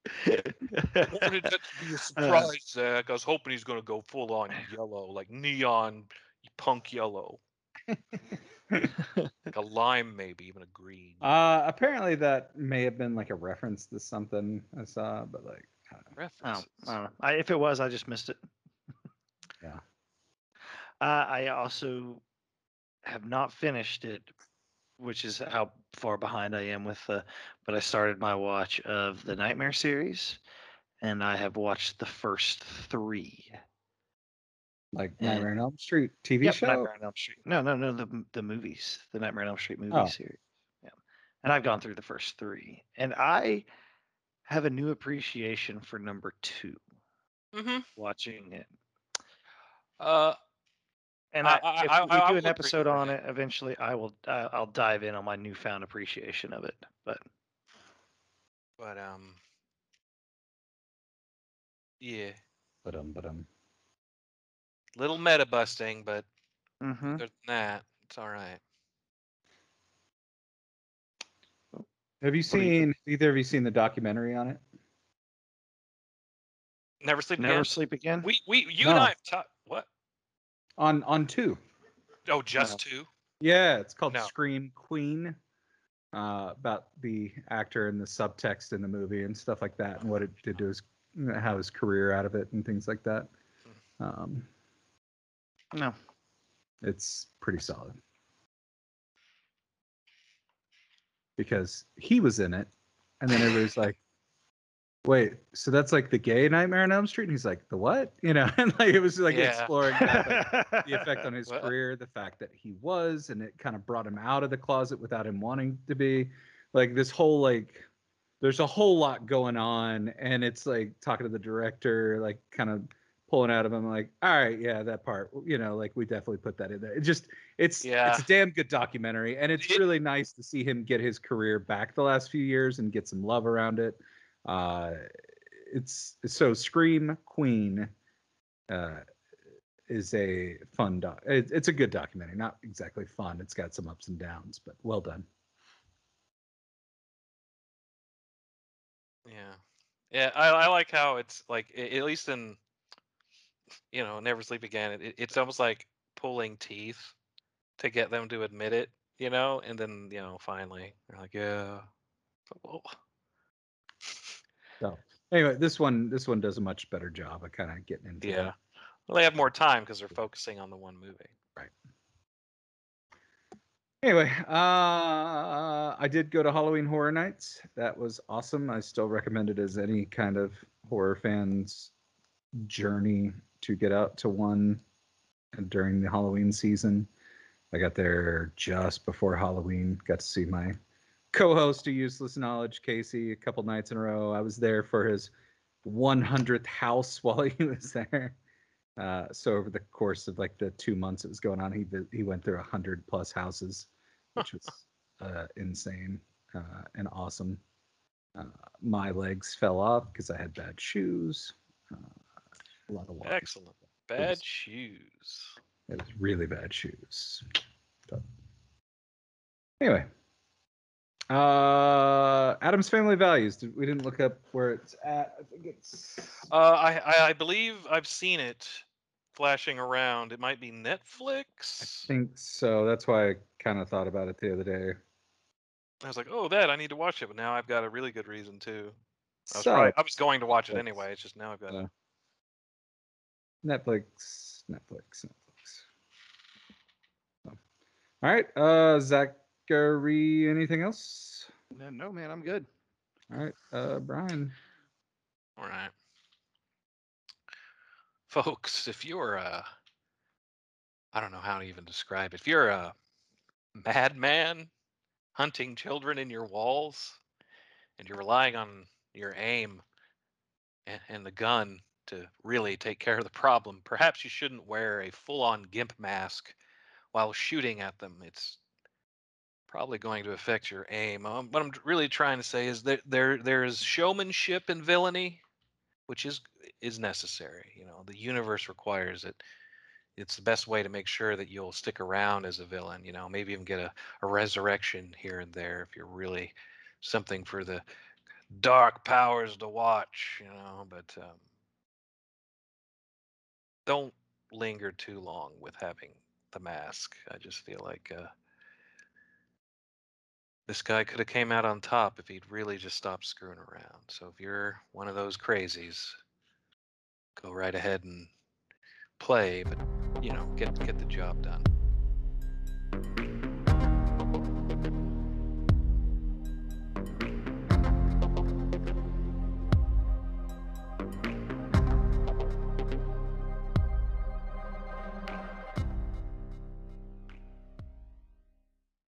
C: I wanted that to be a surprise, Zach. I was hoping he's gonna go full on yellow, like neon punk yellow, like a lime, maybe even a green.
B: uh apparently that may have been like a reference to something I saw, but like I don't.
A: Oh, I don't know. I, if it was, I just missed it.
B: Yeah.
A: Uh, I also have not finished it, which is how far behind I am with the. But I started my watch of the Nightmare series, and I have watched the first three.
B: Like
A: Yeah.
B: Nightmare on Elm Street TV
A: Yep,
B: show.
A: Nightmare on Elm Street. No, no, no, the the movies, the Nightmare on Elm Street movie
B: Oh.
A: series. Yeah, and I've gone through the first three, and I have a new appreciation for number two.
C: hmm
A: Watching it,
C: Uh,
A: and
C: I-
A: I,
C: I-
A: if
C: I-
A: we
C: I
A: do
C: will
A: an episode on it eventually, I will. I, I'll dive in on my newfound appreciation of it. But
C: but um, yeah,
B: But um, but um.
C: little meta busting, but
A: mm-hmm.
C: other than that, it's all right.
B: Have you
A: do you
B: seen either of you seen the documentary on it?
C: Never sleep
A: never
C: again.
A: sleep again.
C: We we you and I have talked. What?
B: On on two.
C: Oh, just
A: No.
C: two.
B: Yeah, it's called
C: No.
B: Scream Queen. Uh, about the actor and the subtext in the movie and stuff like that, and what it did to his how his career out of it and things like that. Um,
A: no,
B: it's pretty solid because he was in it, and then everybody's like, "Wait, so that's like the gay Nightmare on Elm Street?" And he's like, "The what?" You know, and like it was like
C: Yeah.
B: exploring that, like, the effect on his career, the fact that he was, and it kind of brought him out of the closet without him wanting to be. Like this whole like, there's a whole lot going on, and it's like talking to the director, like kind of pulling out of him, like, all right, yeah, that part, you know, like we definitely put that in there. It just, it's,
C: Yeah.
B: it's a damn good documentary, and it's really nice to see him get his career back the last few years and get some love around it. Uh, it's so Scream Queen. Uh, is a fun doc. It, it's a good documentary. Not exactly fun. It's got some ups and downs, but well done.
C: Yeah, yeah. I, I like how it's like at least in you know Never Sleep Again. It, it- it's almost like pulling teeth to get them to admit it. You know, and then you know finally they're like, yeah.
B: Anyway, this one this one does a much better job of kind of getting into
C: yeah. Well, they have more time because they're focusing on the one movie. Right.
B: Anyway, uh, I did go to Halloween Horror Nights. That was awesome. I still recommend it as any kind of horror fan's journey to get out to one during the Halloween season. I got there just before Halloween. Got to see my co-host of Useless Knowledge, Casey, a couple nights in a row. I was there for his 100th house while he was there. Uh, so over the course of like the two months it was going on, he he went through a hundred plus houses, which was uh, insane uh, and awesome. Uh, my legs fell off because I had bad shoes. Uh, a lot of walking.
C: Excellent.
B: was-
C: Bad shoes.
B: It was really bad shoes. So, anyway, uh, Addams Family Values. We didn't look up where it's at. I think it's.
C: Uh, I, I I believe I've seen it flashing around. It might be Netflix.
B: I think so. That's why I kind of thought about it the other day.
C: I was like, oh, that I need to watch it, but now I've got a really good reason to. I was,
B: So,
C: probably- I was going to watch it anyway. It's just now I've got.
B: Uh, Netflix, Netflix, Netflix. So, all right, uh, Zachary, anything else?
A: no, no, man, I'm good.
B: All right, uh, Brian.
C: All right. Folks, if you're a, I don't know how to even describe it. If you're a madman hunting children in your walls and you're relying on your aim and, and the gun to really take care of the problem, perhaps you shouldn't wear a full on GIMP mask while shooting at them. It's probably going to affect your aim. Um, what I'm really trying to say is that there there is showmanship and villainy, which is is necessary. You know, the universe requires it. It's the best way to make sure that you'll stick around as a villain. You know, maybe even get a, a resurrection here and there if you're really something for the dark powers to watch. You know, but um, don't linger too long with having the mask. I just feel like. Uh, this guy could have came out on top if he'd really just stopped screwing around. So if you're one of those crazies, go right ahead and play, but you know, get get the job done.